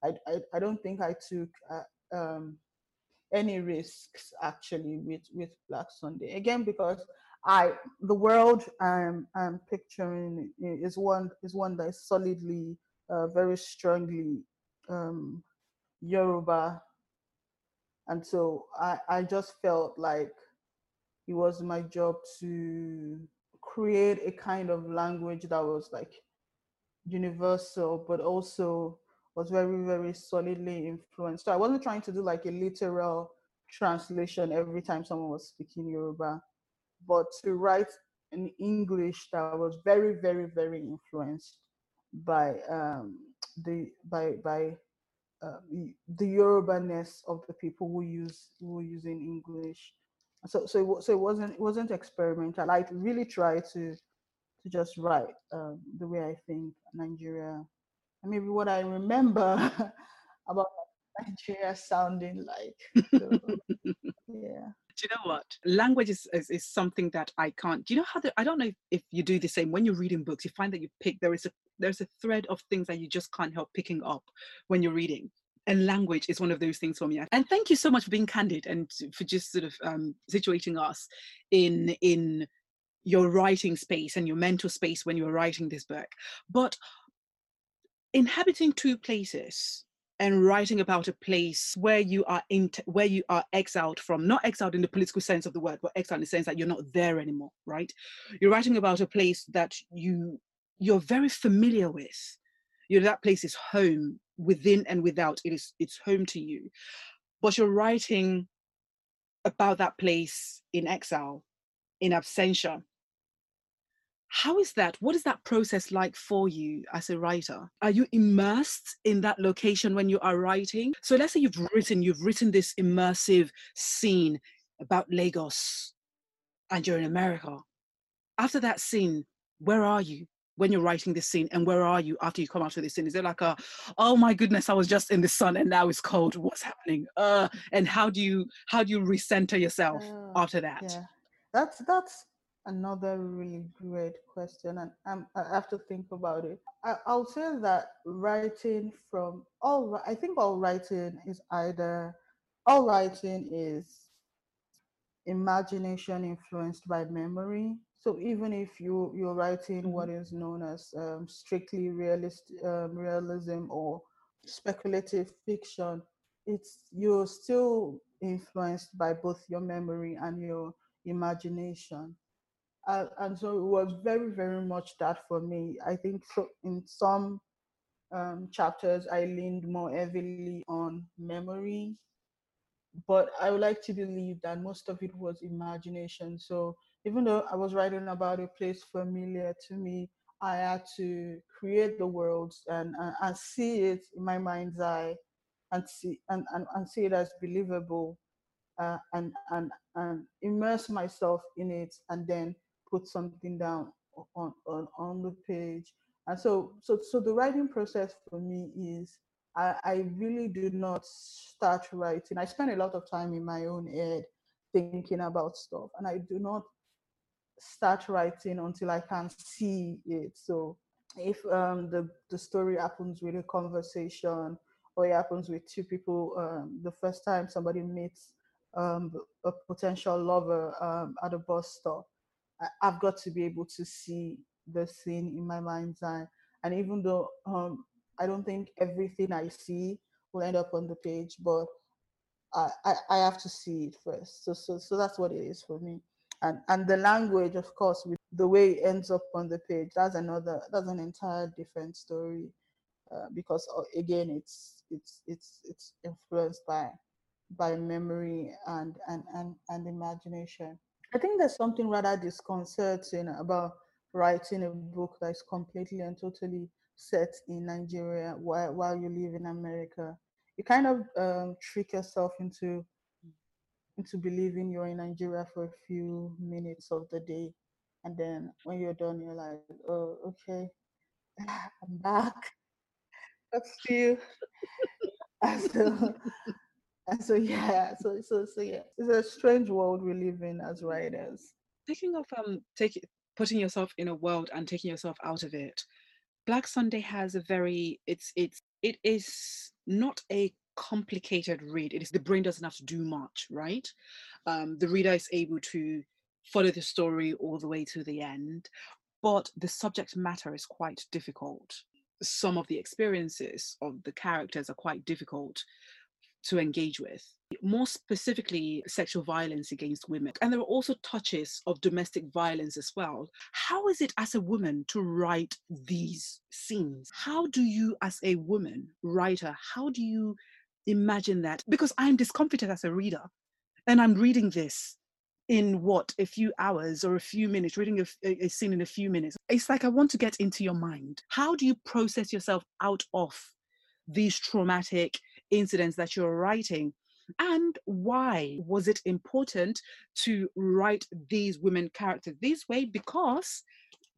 I i, I don't think i took uh, um, any risks actually with with black sunday. Again because i the world i'm i'm picturing is one is one that is solidly uh, very strongly um, Yoruba. And so I, I just felt like it was my job to create a kind of language that was like universal, but also was very, very solidly influenced. So I wasn't trying to do like a literal translation every time someone was speaking Yoruba, but to write in English that was very, very, very influenced by um, the by by uh, the Yoruba-ness of the people who use who were using English. So so it, so it wasn't it wasn't experimental. I really tried to to just write um, the way I think Nigeria, and maybe what I remember about Nigeria sounding like. So, yeah. You know what? Language is, is, is something that i can't do you know how the, i don't know if, if you do the same when you're reading books you find that you pick there is a there's a thread of things that you just can't help picking up when you're reading. And language is one of those things for me. And thank you so much for being candid and for just sort of um, situating us in in your writing space and your mental space when you were writing this book. But inhabiting two places and writing about a place where you are in where you are exiled from not exiled in the political sense of the word but exiled in the sense that you're not there anymore right? You're writing about a place that you you're very familiar with. You know that place is home within and without it is it's home to you. But you're writing about that place in exile in absentia how is that? What is that process like for you as a writer? Are you immersed in that location when you are writing? So let's say you've written you've written this immersive scene about lagos and you're in america. After that scene where are you when you're writing this scene and where are you after you come out of this scene? Is it like a oh my goodness i was just in the sun and now it's cold. What's happening? Uh and how do you how do you recenter yourself Oh, after that? Yeah, that's that's another really great question, and um, I have to think about it. I, I'll say that writing from all, I think all writing is either all writing is imagination influenced by memory. So even if you you're writing what is known as um, strictly realist um, realism or speculative fiction, it's you're still influenced by both your memory and your imagination. And so it was very very much that for me. I think so in some um, chapters I leaned more heavily on memory but I would like to believe that most of it was imagination. So even though I was writing about a place familiar to me, I had to create the worlds and, and, and see it in my mind's eye and see and, and, and see it as believable uh, and, and and immerse myself in it and then put something down on, on, on the page. And so so so the writing process for me is I, I really do not start writing. I spend a lot of time in my own head thinking about stuff, and I do not start writing until I can see it. So if um, the the story happens with a conversation, or it happens with two people, um, the first time somebody meets um, a potential lover um, at a bus stop, I've got to be able to see the scene in my mind's eye. And even though um, I don't think everything I see will end up on the page, but I, I, I have to see it first. So so so that's what it is for me. And and the language, of course, with the way it ends up on the page, that's another that's an entire different story. Uh, because uh, again, it's it's it's it's influenced by by memory and and and, and imagination. I think there's something rather disconcerting about writing a book that's completely and totally set in Nigeria while while you live in America. You kind of um, trick yourself into into believing you're in Nigeria for a few minutes of the day, and then when you're done, you're like, oh, okay, I'm back. And so, and so yeah, so so so yeah, it's a strange world we live in as writers. Thinking of um taking putting yourself in a world and taking yourself out of it black sunday has a very it's it's it is not a complicated read. It is the brain doesn't have to do much right? Um the reader is able to follow the story all the way to the end but the subject matter is quite difficult. Some of the experiences of the characters are quite difficult to engage with. More specifically, sexual violence against women. And there are also touches of domestic violence as well. How is it as a woman to write these scenes? How do you, as a woman writer, how do you imagine that? Because I'm discomfited as a reader and I'm reading this in what a few hours or a few minutes reading a scene in a few minutes it's like i want to get into your mind how do you process yourself out of these traumatic incidents that you're writing. And why was it important to write these women characters this way? Because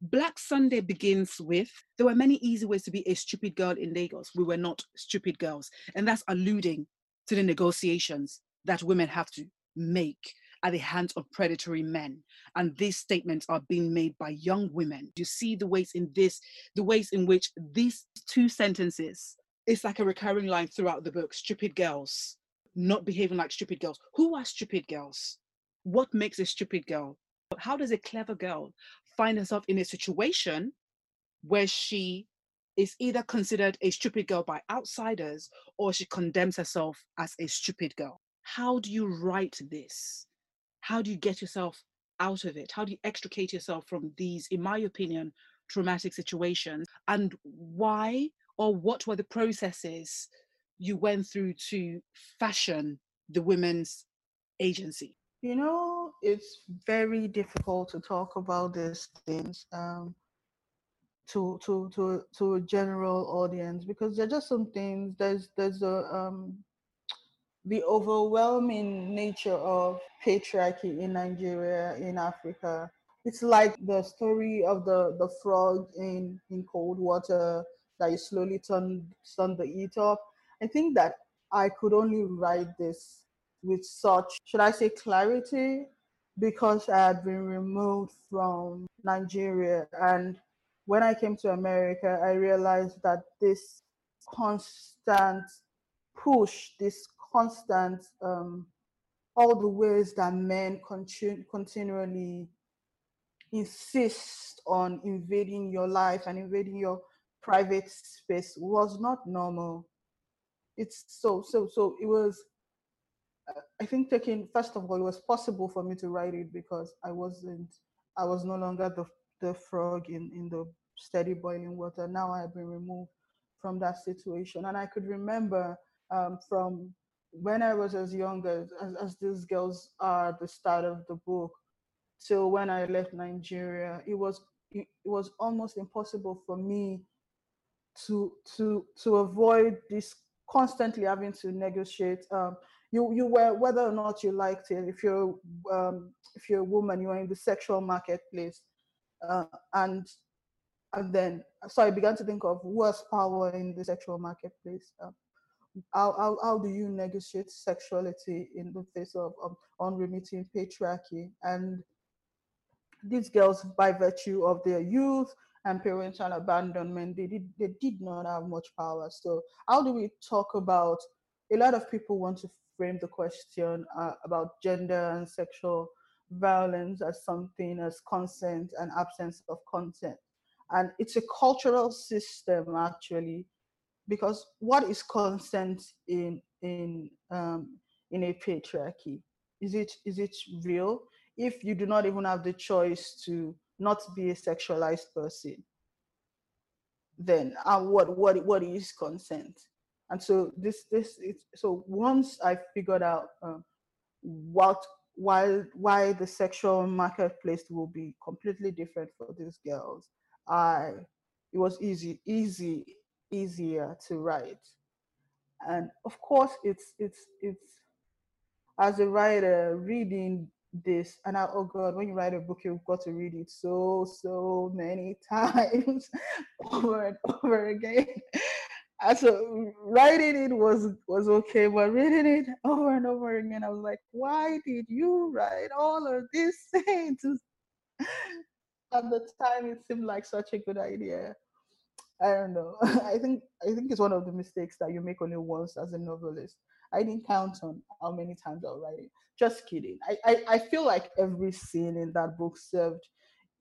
Black Sunday begins with there were many easy ways to be a stupid girl in Lagos. We were not stupid girls. And that's alluding to the negotiations that women have to make at the hands of predatory men. And these statements are being made by young women. You see the ways in this, the ways in which these two sentences, it's like a recurring line throughout the book stupid girls, not behaving like stupid girls. Who are stupid girls? What makes a stupid girl? How does a clever girl find herself in a situation where she is either considered a stupid girl by outsiders or she condemns herself as a stupid girl? How do you write this? How do you get yourself out of it? How do you extricate yourself from these, in my opinion, traumatic situations? And why or what were the processes you went through to fashion the women's agency? You know, it's very difficult to talk about these things um, to to to to a general audience because there are just some things. There's there's a um, the overwhelming nature of patriarchy in Nigeria, in Africa. It's like the story of the, the frog in, in cold water that you slowly turn, turn the heat up. I think that I could only write this with such, should I say, clarity, because I had been removed from Nigeria. And when I came to America, I realized that this constant push, this constant, um, all the ways that men continu- continually insist on invading your life and invading your private space was not normal. It's so, so, so it was, uh, I think taking, first of all, it was possible for me to write it because I wasn't, I was no longer the, the frog in, in the steady boiling water. Now I have been removed from that situation. And I could remember um, from when I was as young as, as, as these girls are at the start of the book, till when I left Nigeria, it was it was almost impossible for me to to to avoid this constantly having to negotiate. Um, you you were whether or not you liked it. If you're um, if you're a woman, you are in the sexual marketplace, uh, and and then so I began to think of what's power in the sexual marketplace. Uh, how, how, how do you negotiate sexuality in the face of um, unremitting patriarchy and these girls by virtue of their youth and parental abandonment they did they did not have much power so how do we talk about a lot of people want to frame the question uh, about gender and sexual violence as something as consent and absence of consent and it's a cultural system actually because what is consent in in um, in a patriarchy? Is it is it real? If you do not even have the choice to not be a sexualized person, then what what what is consent? And so this this is, so once I figured out um, what why why the sexual marketplace will be completely different for these girls, I it was easy easy easier to write. And of course, it's it's it's as a writer reading this and I, oh god when you write a book you've got to read it so so many times over and over again and so writing it was was okay but reading it over and over again i was like why did you write all of these things at the time it seemed like such a good idea I don't know. I think I think it's one of the mistakes that you make only once as a novelist. I didn't count on how many times I'll write it. Just kidding. I, I, I feel like every scene in that book served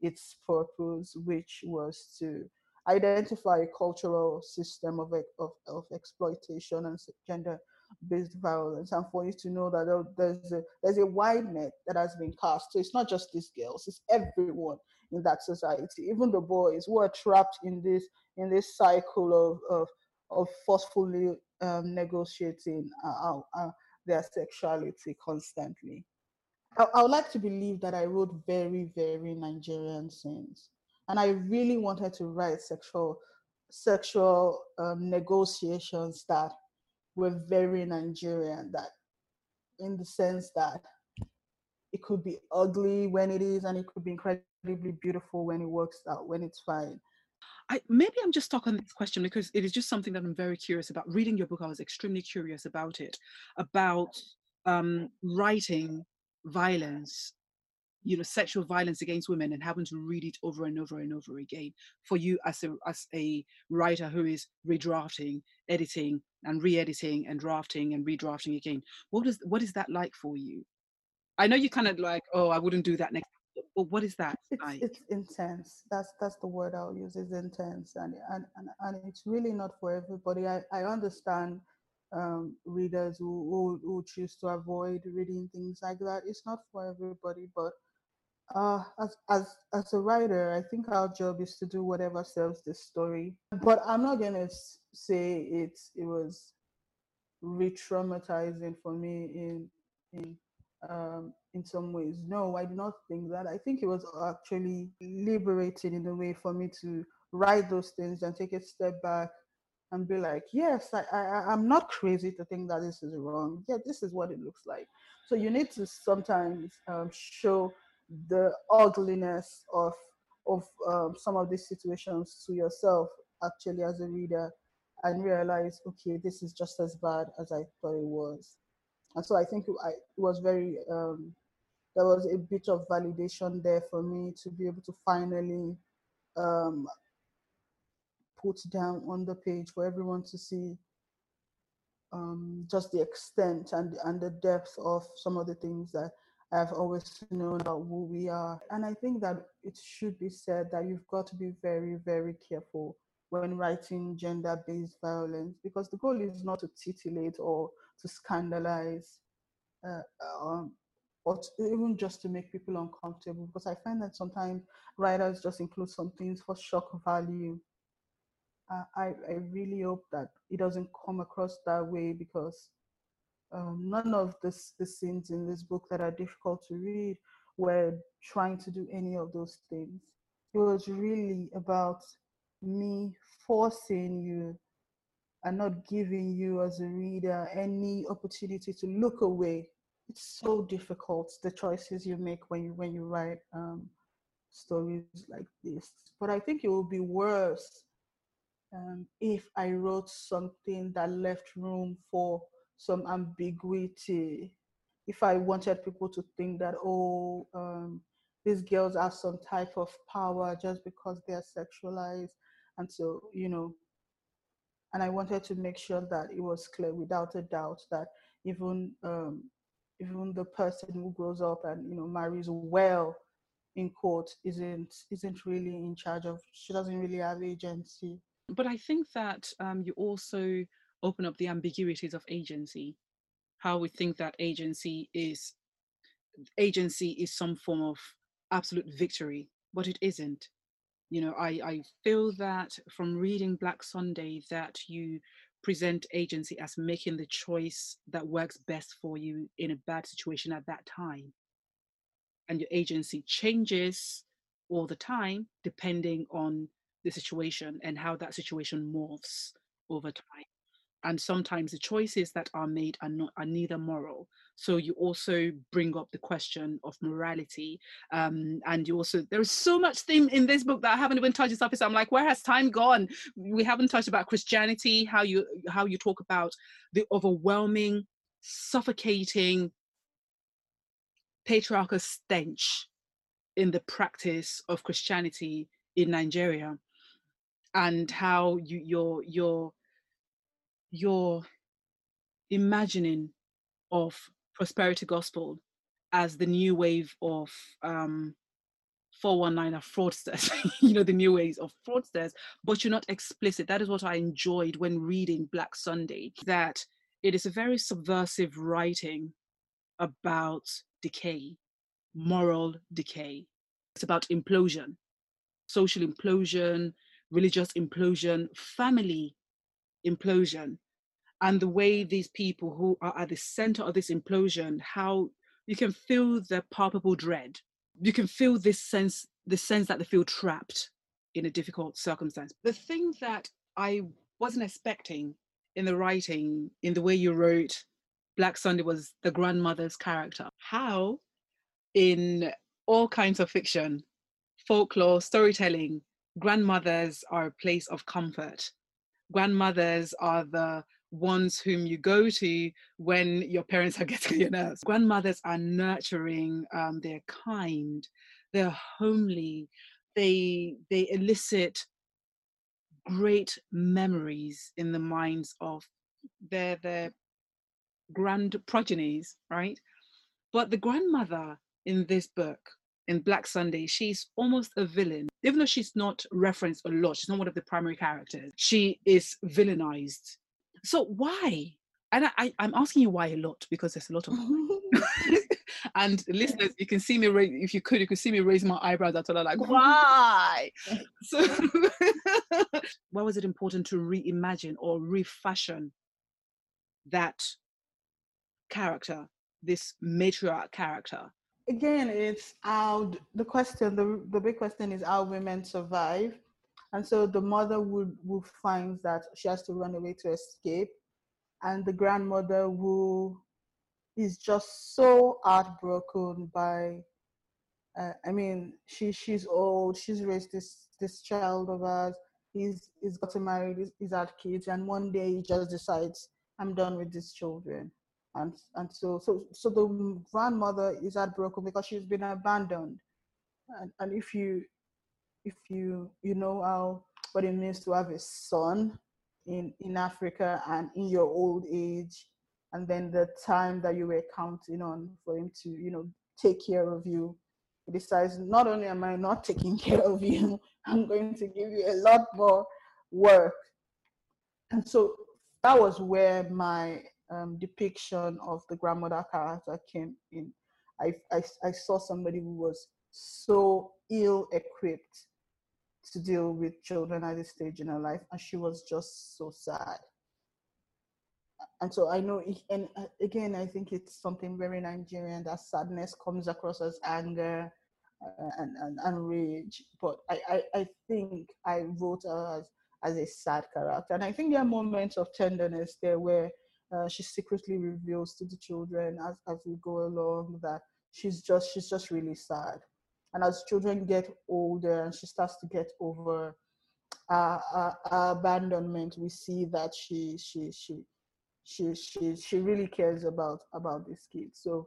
its purpose, which was to identify a cultural system of, of, of exploitation and gender based violence and for you to know that there's a there's a wide net that has been cast so it's not just these girls it's everyone in that society even the boys who are trapped in this in this cycle of of, of forcefully um, negotiating uh, uh, their sexuality constantly I, I would like to believe that i wrote very very nigerian scenes and i really wanted to write sexual sexual um, negotiations that were very Nigerian. That, in the sense that it could be ugly when it is, and it could be incredibly beautiful when it works out, when it's fine. I, maybe I'm just stuck on this question because it is just something that I'm very curious about. Reading your book, I was extremely curious about it, about um, writing violence, you know, sexual violence against women, and having to read it over and over and over again. For you, as a as a writer who is redrafting, editing, and re-editing, and drafting and redrafting again, what is what is that like for you? I know you kind of like, oh, I wouldn't do that next but what is that it's, like? it's intense. That's that's the word i'll use is intense and and and, and it's really not for everybody. I i understand um, readers who, who, who choose to avoid reading things like that. It's not for everybody but uh, as as as a writer i think our job is to do whatever serves the story. But i'm not gonna say it it was re-traumatizing for me in in um, in some ways. No, I do not think that. I think it was actually liberating in a way for me to write those things and take a step back and be like, yes, I, I, I'm not crazy to think that this is wrong. Yeah, this is what it looks like. So you need to sometimes um, show the ugliness of of um, some of these situations to yourself, actually, as a reader, and realize, okay, this is just as bad as I thought it was and so I think I, it was very um, there was a bit of validation there for me to be able to finally um, put down on the page for everyone to see um, just the extent and and the depth of some of the things that I've always known about who we are. And I think that it should be said that you've got to be very, very careful when writing gender based violence because the goal is not to titillate or to scandalize uh, um, or to, even just to make people uncomfortable because I find that sometimes writers just include some things for shock value. Uh, I, I really hope that it doesn't come across that way because um, none of this, the scenes in this book that are difficult to read were trying to do any of those things. It was really about me forcing you and not giving you as a reader any opportunity to look away. It's so difficult the choices you make when you when you write um, stories like this. But I think it would be worse um, if I wrote something that left room for some ambiguity. If I wanted people to think that oh, um, these girls have some type of power just because they are sexualized, and so you know and I wanted to make sure that it was clear without a doubt that even um, even the person who grows up and you know marries well in court isn't isn't really in charge of she doesn't really have agency. But i think that um, you also open up the ambiguities of agency how we think that agency is agency is some form of absolute victory but it isn't you know i i feel that from reading black sunday that you present agency as making the choice that works best for you in a bad situation at that time. And your agency changes all the time depending on the situation and how that situation morphs over time and sometimes the choices that are made are not are neither moral. So you also bring up the question of morality um, and you also there's so much theme in this book that i haven't even touched this office i'm like where has time gone? We haven't touched about christianity how you how you talk about the overwhelming suffocating patriarchal stench in the practice of christianity in nigeria and how you your your your imagining of prosperity gospel as the new wave of um, 419 of fraudsters, you know, the new ways of fraudsters, but you're not explicit. That is what I enjoyed when reading Black Sunday, that it is a very subversive writing about decay, moral decay. It's about implosion, social implosion, religious implosion, family implosion and the way these people who are at the center of this implosion how you can feel the palpable dread you can feel this sense the sense that they feel trapped in a difficult circumstance the thing that i wasn't expecting in the writing, in the way you wrote, Black Sunday was the grandmother's character. How, in all kinds of fiction, folklore, storytelling, grandmothers are a place of comfort. Grandmothers are the ones whom you go to when your parents are getting your nerves. Grandmothers are nurturing, um, they're kind, they're homely, they they elicit great memories in the minds of their their grand progenies, right? But the grandmother in this book, in Black Sunday, she's almost a villain. Even though she's not referenced a lot, she's not one of the primary characters. She is villainized. So why? And I, I'm asking you why a lot because there's a lot of and listeners, you can see me raise, if you could, you could see me raise my eyebrows at all, like, why? so why was it important to reimagine or refashion that character, this matriarch character? Again, it's how the question, the, the big question is how women survive. And so the mother would, would find that she has to run away to escape. And the grandmother will is just so heartbroken by uh, I mean, she she's old. She's raised this this child of ours. He's he's gotten married. He's, he's had kids, and one day he just decides, "I'm done with these children." And and so so so the grandmother is heartbroken because she's been abandoned. And and if you if you you know how what it means to have a son in in Africa and in your old age, and then the time that you were counting on for him to you know take care of you he decides not only am i not taking care of you i'm going to give you a lot more work and so that was where my um, depiction of the grandmother character came in I, I, I saw somebody who was so ill equipped to deal with children at this stage in her life and she was just so sad and so I know, and again, I think it's something very Nigerian that sadness comes across as anger uh, and, and, and rage. But I, I, I think I wrote her as, as a sad character. And I think there are moments of tenderness there where uh, she secretly reveals to the children as, as we go along that she's just she's just really sad. And as children get older and she starts to get over uh, uh, abandonment, we see that she she she she she she really cares about about these kids so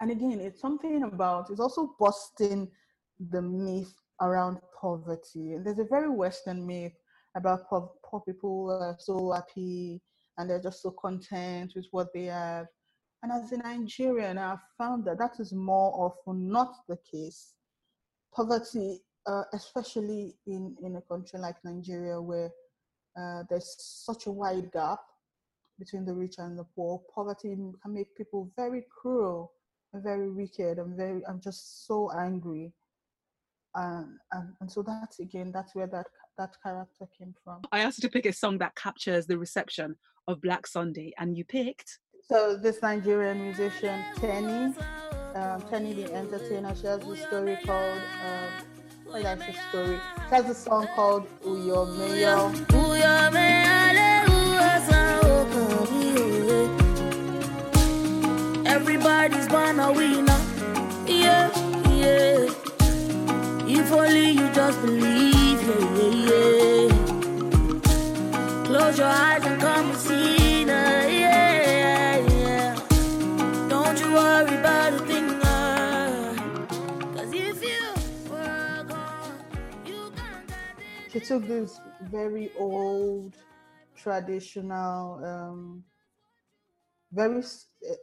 and again it's something about it's also busting the myth around poverty and there's a very western myth about poor, poor people are so happy and they're just so content with what they have and as a nigerian i've found that that is more often not the case poverty uh, especially in in a country like nigeria where uh, there's such a wide gap between the rich and the poor. Poverty can make people very cruel and very wicked and very I'm just so angry. And, and and so that's again that's where that that character came from. I asked you to pick a song that captures the reception of Black Sunday, and you picked. So this Nigerian musician Teni, um, Teni the entertainer, she has a story called. Um, what is the story? She has a song called Uyo Meyo. Uyo Everybody's born a winner. Yeah, yeah. If only you just believe, Close your eyes and come and see, yeah, yeah. Don't you worry about a thing, can She took this very old, traditional, um, very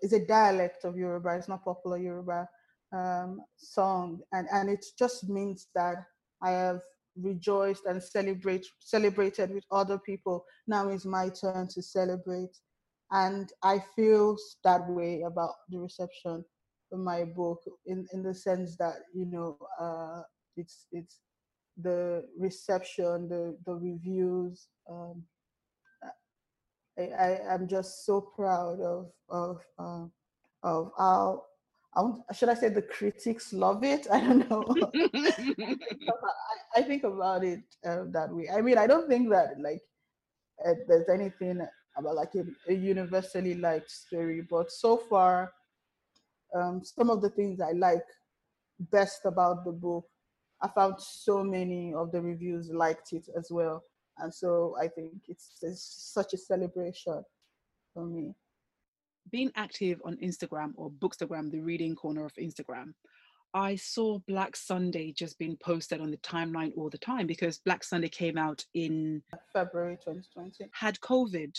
it's a dialect of Yoruba. It's not popular Yoruba um, song, and and it just means that I have rejoiced and celebrate celebrated with other people. Now it's my turn to celebrate, and I feel that way about the reception of my book in in the sense that you know uh, it's it's the reception, the the reviews. Um, I, I am just so proud of of uh, of how Should I say the critics love it? I don't know. I, I, think about it uh, that way. I mean, I don't think that like uh, there's anything about like a, a universally liked story. But so far, um, some of the things I like best about the book, I found so many of the reviews liked it as well, and so I think it's, it's such a celebration for me. Being active on Instagram or Bookstagram, the reading corner of Instagram, I saw Black Sunday just being posted on the timeline all the time because Black Sunday came out in February 2020. Had COVID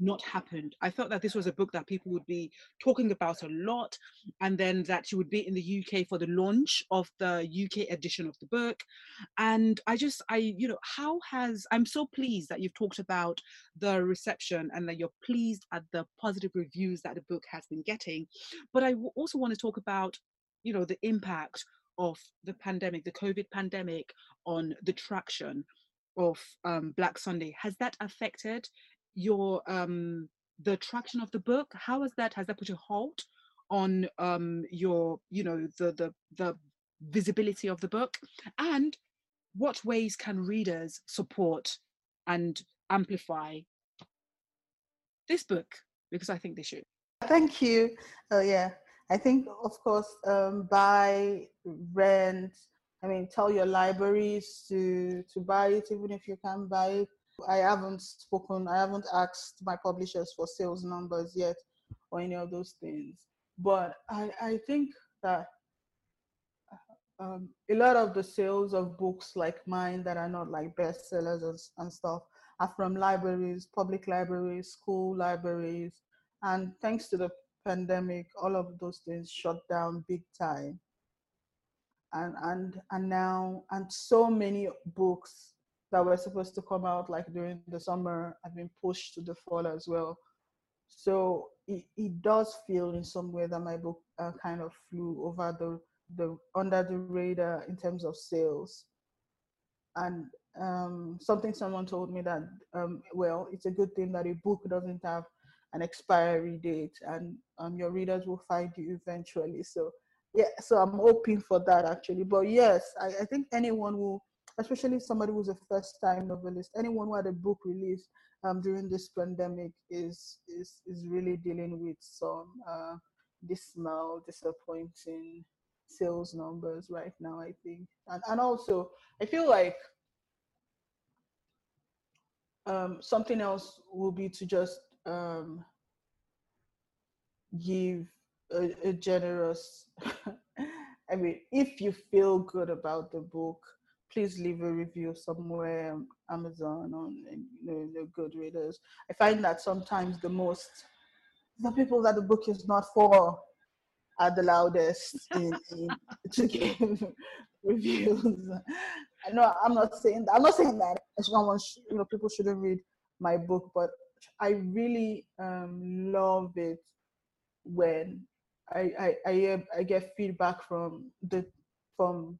not happened, I felt that this was a book that people would be talking about a lot, and then that you would be in the UK for the launch of the UK edition of the book. And I just, I, you know, how has, I'm so pleased that you've talked about the reception and that you're pleased at the positive reviews that the book has been getting. But I also want to talk about you know the impact of the pandemic the covid pandemic on the traction of um, black sunday has that affected your um the traction of the book? How has that has that put a halt on um your you know the the the visibility of the book? And what ways can readers support and amplify this book? Because i think they should. Thank you. Oh yeah. I think, of course, um, buy, rent. I mean, tell your libraries to to buy it, even if you can't buy it. I haven't spoken. I haven't asked my publishers for sales numbers yet, or any of those things. But I I think that um, a lot of the sales of books like mine that are not like bestsellers and, and stuff are from libraries, public libraries, school libraries, and thanks to the pandemic, all of those things shut down big time. And and and now and so many books that were supposed to come out like during the summer have been pushed to the fall as well. So it, it does feel in some way that my book uh, kind of flew over the the under the radar in terms of sales. And um, something someone told me that um, well, it's a good thing that a book doesn't have an expiry date and um, your readers will find you eventually so yeah so i'm hoping for that actually but yes i, I think anyone who especially somebody who's a first time novelist anyone who had a book released um, during this pandemic is is is really dealing with some uh, dismal disappointing sales numbers right now i think. And and also i feel like um, something else will be to just um, give a, a generous i mean if you feel good about the book please leave a review somewhere on amazon on you know the good readers. I find that sometimes the most the people that the book is not for are the loudest in, in to give reviews. I know i'm not saying that i'm not saying that someone you know people shouldn't read my book but I really um, love it when I I I, I get feedback from the from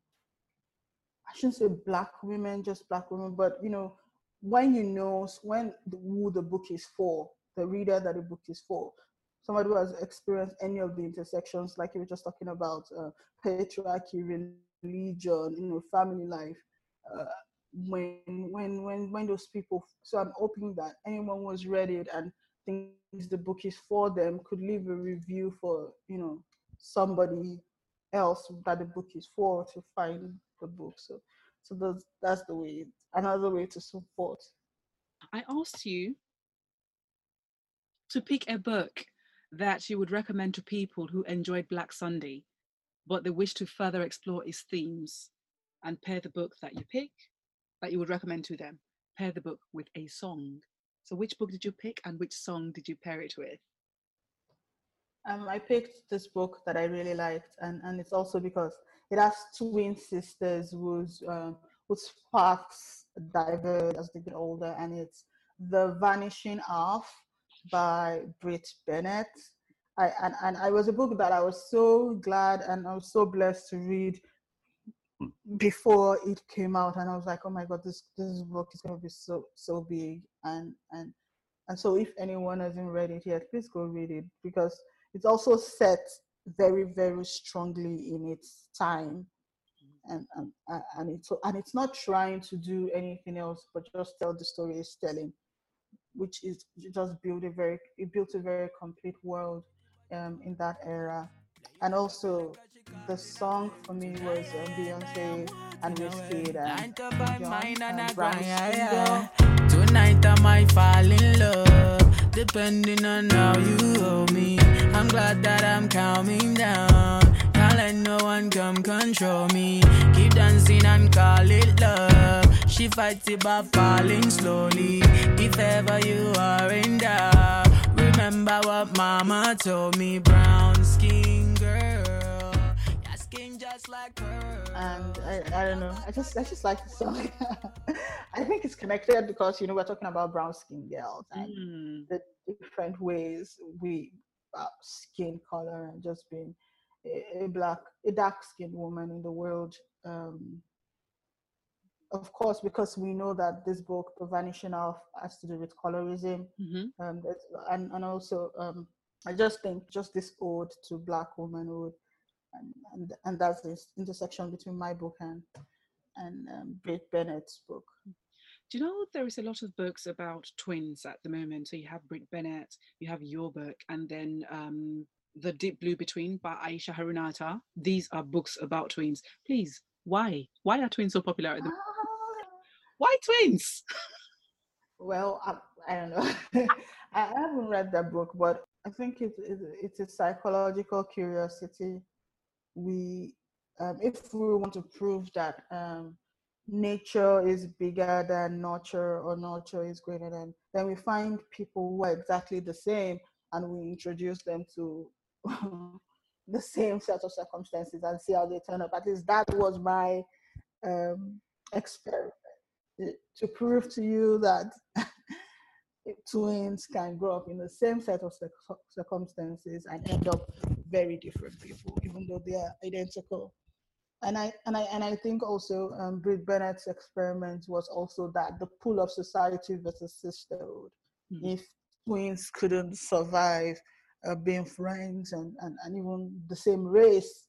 I shouldn't say black women, just black women, but you know when you know when the, who the book is for, the reader that the book is for, somebody who has experienced any of the intersections, like you were just talking about, uh, patriarchy, religion, you know, family life, uh, when when when when those people so i'm hoping that anyone was read it and thinks the book is for them could leave a review for you know somebody else that the book is for to find the book so so that's that's the way another way to support i asked you to pick a book that you would recommend to people who enjoyed black sunday but they wish to further explore its themes and pair the book that you pick that you would recommend to them, pair the book with a song. So, which book did you pick and which song did you pair it with? Um, I picked this book that I really liked, and, and it's also because it has twin sisters whose um, whose sparks diverge as they get older, and it's The Vanishing Half by Brit Bennett. I, and, and I was a book that I was so glad and I was so blessed to read before it came out and I was like, oh my god, this this book is gonna be so so big and and and so if anyone hasn't read it yet, please go read it because it's also set very very strongly in its time and and and it's and it's not trying to do anything else but just tell the story it's telling which is just build a very it built a very complete world um, in that era. And also, the song for me was uh, Beyonce and Wizkid and and Brown. Tonight I might fall in love, depending on how you hold me. I'm glad that I'm calming down. Can't let no one come control me. Keep dancing and call it love. She fights it by falling slowly. If ever you are in doubt, remember what mama told me. Brown skin girl, your skin just like her. and I, I don't know. I just I just like the song. I think it's connected because you know we're talking about brown skin girls and Mm. the different ways we skin color and just being a, a black a dark skinned woman in the world. Um, of course, because we know that this book, The Vanishing Half, has to do with colorism, Mhm. um, and and also um, I just think just this ode to black womanhood, and and, and that's this intersection between my book and and um, Brit Bennett's book. Do you know there is a lot of books about twins at the moment? So you have Brit Bennett, you have your book, and then um, The Deep Blue Between by Ayesha Harruna Attah. These are books about twins. Please, why? Why are twins so popular at the Why twins? Well, I, I don't know. I haven't read that book, but I think it, it, it's a psychological curiosity. We, um, if we want to prove that um, nature is bigger than nurture or nurture is greater than, then we find people who are exactly the same and we introduce them to the same set of circumstances and see how they turn up. At least that was my um, experiment to prove to you that twins can grow up in the same set of circumstances and end up very different people, even though they are identical. And I and I and I think also um, Brit Bennett's experiment was also that the pull of society versus sisterhood. If twins couldn't survive uh, being friends and, and, and even the same race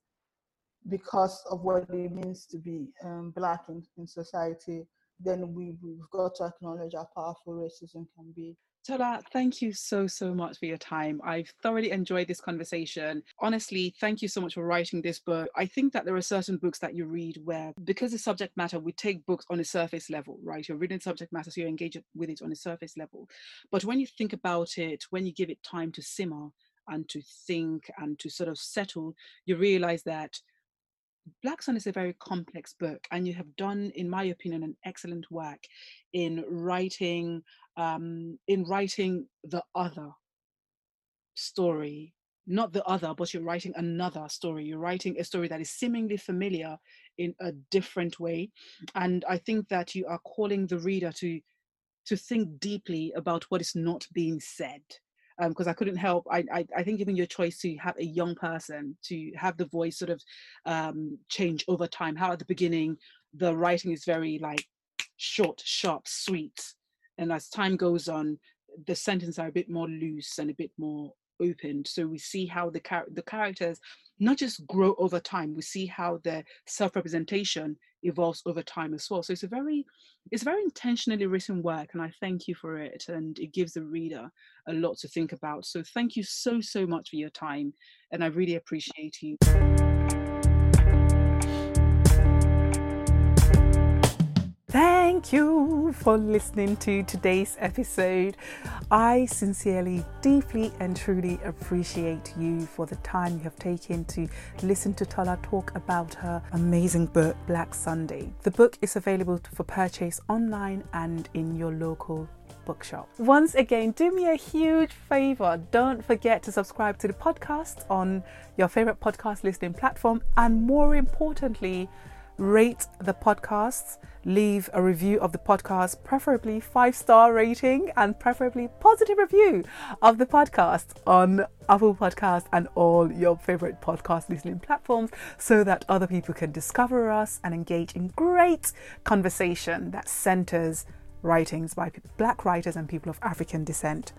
because of what it means to be um, black in, in society, then we, we've got to acknowledge how powerful racism can be. Tola, thank you so, so much for your time. I've thoroughly enjoyed this conversation. Honestly, thank you so much for writing this book. I think that there are certain books that you read where, because the subject matter, we take books on a surface level, right? You're reading subject matter, so you engage with it on a surface level. But when you think about it, when you give it time to simmer and to think and to sort of settle, you realize that Black Sun is a very complex book, and you have done, in my opinion, an excellent work in writing um, in writing the other story, not the other, but you're writing another story. You're writing a story that is seemingly familiar in a different way, and I think that you are calling the reader to to think deeply about what is not being said because I couldn't help. I, I I think even your choice to have a young person to have the voice sort of um, change over time. How at the beginning the writing is very like short, sharp, sweet, and as time goes on, the sentences are a bit more loose and a bit more opened. So we see how the char- the characters not just grow over time. We see how their self-representation evolves over time as well. So it's a very it's very intentionally written work, and I thank you for it. And it gives the reader a lot to think about. So thank you so so much for your time, and I really appreciate you. Thank you for listening to today's episode. I sincerely, deeply, and truly appreciate you for the time you have taken to listen to Tola talk about her amazing book, Black Sunday. The book is available for purchase online and in your local bookshop. Once again, do me a huge favor. Don't forget to subscribe to the podcast on your favorite podcast listening platform, and more importantly, rate the podcasts, leave a review of the podcast, preferably five star rating and preferably positive review of the podcast on Apple Podcast and all your favorite podcast listening platforms so that other people can discover us and engage in great conversation that centers writings by black writers and people of African descent.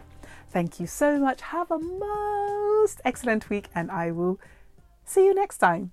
Thank you so much. Have a most excellent week and I will see you next time.